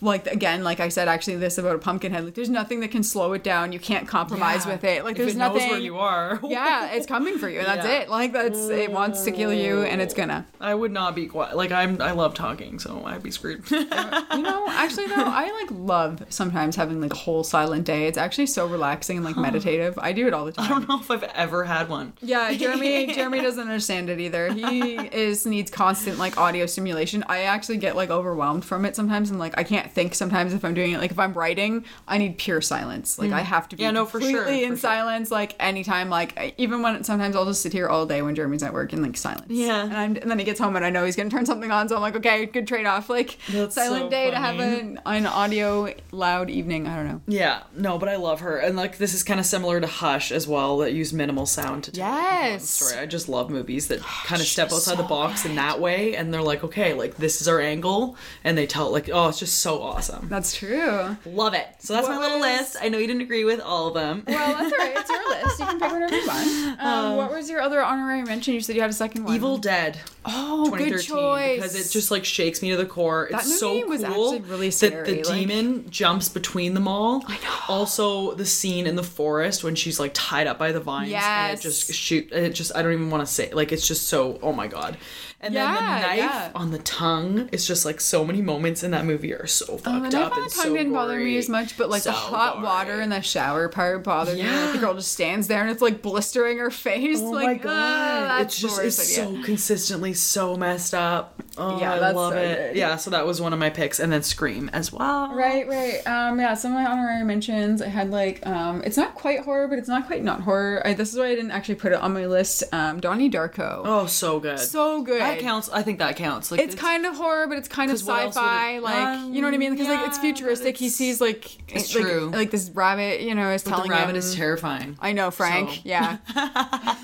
like again, like I said actually this about a pumpkin head, like there's nothing that can slow it down. You can't compromise Yeah. with it. Like If there's it nothing knows where you are. yeah, it's coming for you and that's Yeah. it. Like that's it wants to kill you and it's gonna. I would not be quiet. Like I'm, I love talking, so I'd be screwed. You know, actually though, I like love sometimes having like a whole silent day. It's actually so relaxing and like meditative. I do it all the time. I don't know if I've ever had one. Yeah, Jeremy Jeremy doesn't understand it either. He is needs constant like audio stimulation. I actually get like overwhelmed from it sometimes and like I can't think sometimes if I'm doing it. Like if I'm writing, I need pure silence. Like I mm. have to be. Yeah, no, for completely sure, in for sure. silence like anytime like even when sometimes I'll just sit here all day when Jeremy's at work in like silence. Yeah. And, I'm, and then he gets home and I know he's going to turn something on so I'm like okay, good trade-off. Like That's silent so day to have an, an audio loud evening. I don't know. Yeah, no, but I love her, and like this is kind of similar to Hush as well, that use minimal sound to tell Yes. story. I just love movies that oh, kind of step outside the so box in that way, and they're like, okay, like this is our angle, and they tell like, oh, it's just so so awesome. That's true. Love it. So that's What my little was- list. I know you didn't agree with all of them. Well, that's all right. It's your list. You can pick whatever you want. Um, what was your other honorary mention? You said you had a second one. Evil Dead. Oh, good choice. because it just like shakes me to the core. That It's so cool was actually really that the like- demon jumps between them all. I know. Also, the scene in the forest when she's like tied up by the vines and it just shoot. It just I don't even want to say like it's just so oh my god. And then the knife yeah. on the tongue. It's just like so many moments in that movie are so fucked Oh, the knife up on the tongue so didn't bother me as much, but like the hot gory. water in the shower part bothered me. Like the girl just stands there and it's like blistering her face. Oh like, my god! ah, that's it's just it's so consistently so messed up. Oh, Yeah, I love so it. good. Yeah, so that was one of my picks, and then Scream as well. Right, right. Um, yeah, some of my honorary mentions. I had like, um, it's not quite horror, but it's not quite not horror. I, this is why I didn't actually put it on my list. Um, Donnie Darko. Oh, so good. so good. That counts. I think that counts. Like It's kind of horror, but it's kind of 'Cause what else would sci-fi. it- like Um, you know what I mean? Because like it's futuristic. but He sees like it's like, true. Like this rabbit, you know, is But telling the rabbit him. is terrifying. I know, Frank. So- Yeah,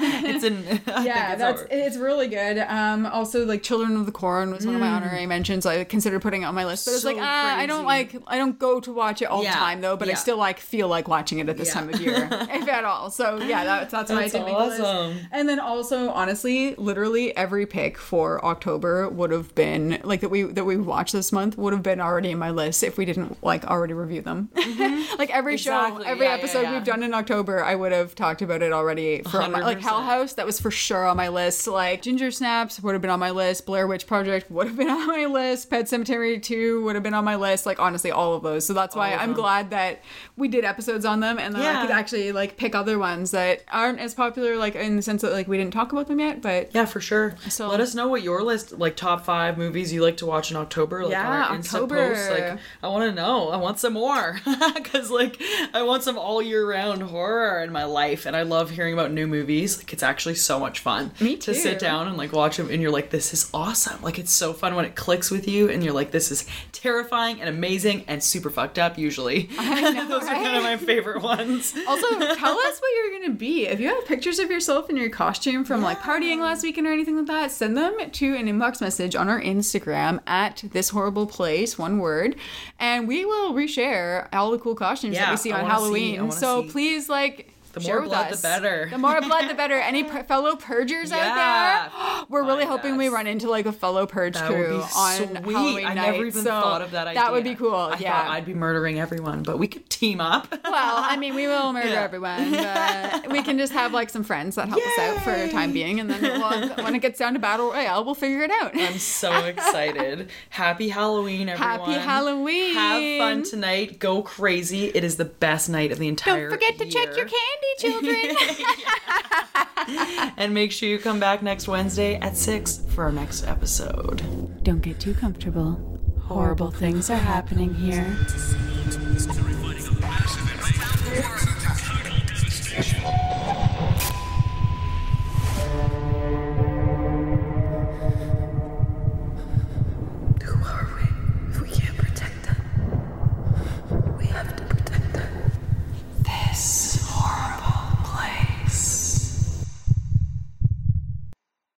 it's in. Yeah, that's it's it's really good. Um, also like Children of the Corn was one of my honorary mentions. I considered putting it on my list, but it's. So like ah, I don't like I don't go to watch it all Yeah, the time though, but I still like feel like watching it at this Yeah. time of year, if at all. So yeah, that's that's why That's I did make the list. And then also, honestly, literally every pick for October would have been like that we that we watched this month would have been already in my list if we didn't like already review them. like every show, Mm-hmm. Exactly. every Yeah, yeah, episode yeah. we've done in October, I would have talked about it already for my, like Hell House. That was for sure on my list. Like Ginger Snaps would have been on my list. Blair Witch Project would have been on my list. Pet Sematary Two would have been on my list. Like honestly, all of those. So that's why I'm them. glad that we did episodes on them, and then I could actually like pick other ones that aren't as popular. Like in the sense that like we didn't talk about them yet, but Yeah, for sure. So- let us know what your list, like top five movies you like to watch in October. Like Yeah, our October. posts. Like, I want to know. I want some more because, like, I want some all year round horror in my life, and I love hearing about new movies. Like, it's actually so much fun. Me too. To sit down and like watch them, and you're like, this is awesome. Like, it's so fun when it clicks with you, and you're like, this is terrifying and amazing and super fucked up. Usually, those are kind of my favorite ones. Also, tell us what you're gonna be. If you have pictures of yourself in your costume from like partying last weekend or anything like that, send them to an inbox message on our Instagram at this horrible place, one word, and we will reshare all the cool costumes that we see I on wanna see- Halloween. so see. please, like. The more blood, the better. The more blood, the better. Any per- fellow purgers Yeah. out there? Oh We're really hoping we run into like a fellow purge That crew on sweet. Halloween I night. never even so thought of that idea. That would be cool. I yeah. thought I'd be murdering everyone, but we could team up. Well, I mean, we will murder Yeah. everyone, but we can just have like some friends that help us out for a time being, and then we'll, when it gets down to battle royale, we'll figure it out. I'm so excited. Happy Halloween, everyone. Happy Halloween. Have fun tonight. Go crazy. It is the best night of the entire year. Don't forget to check your candy, children. And make sure you come back next Wednesday at 6 for our next episode. Don't get too comfortable. Horrible things are happening here.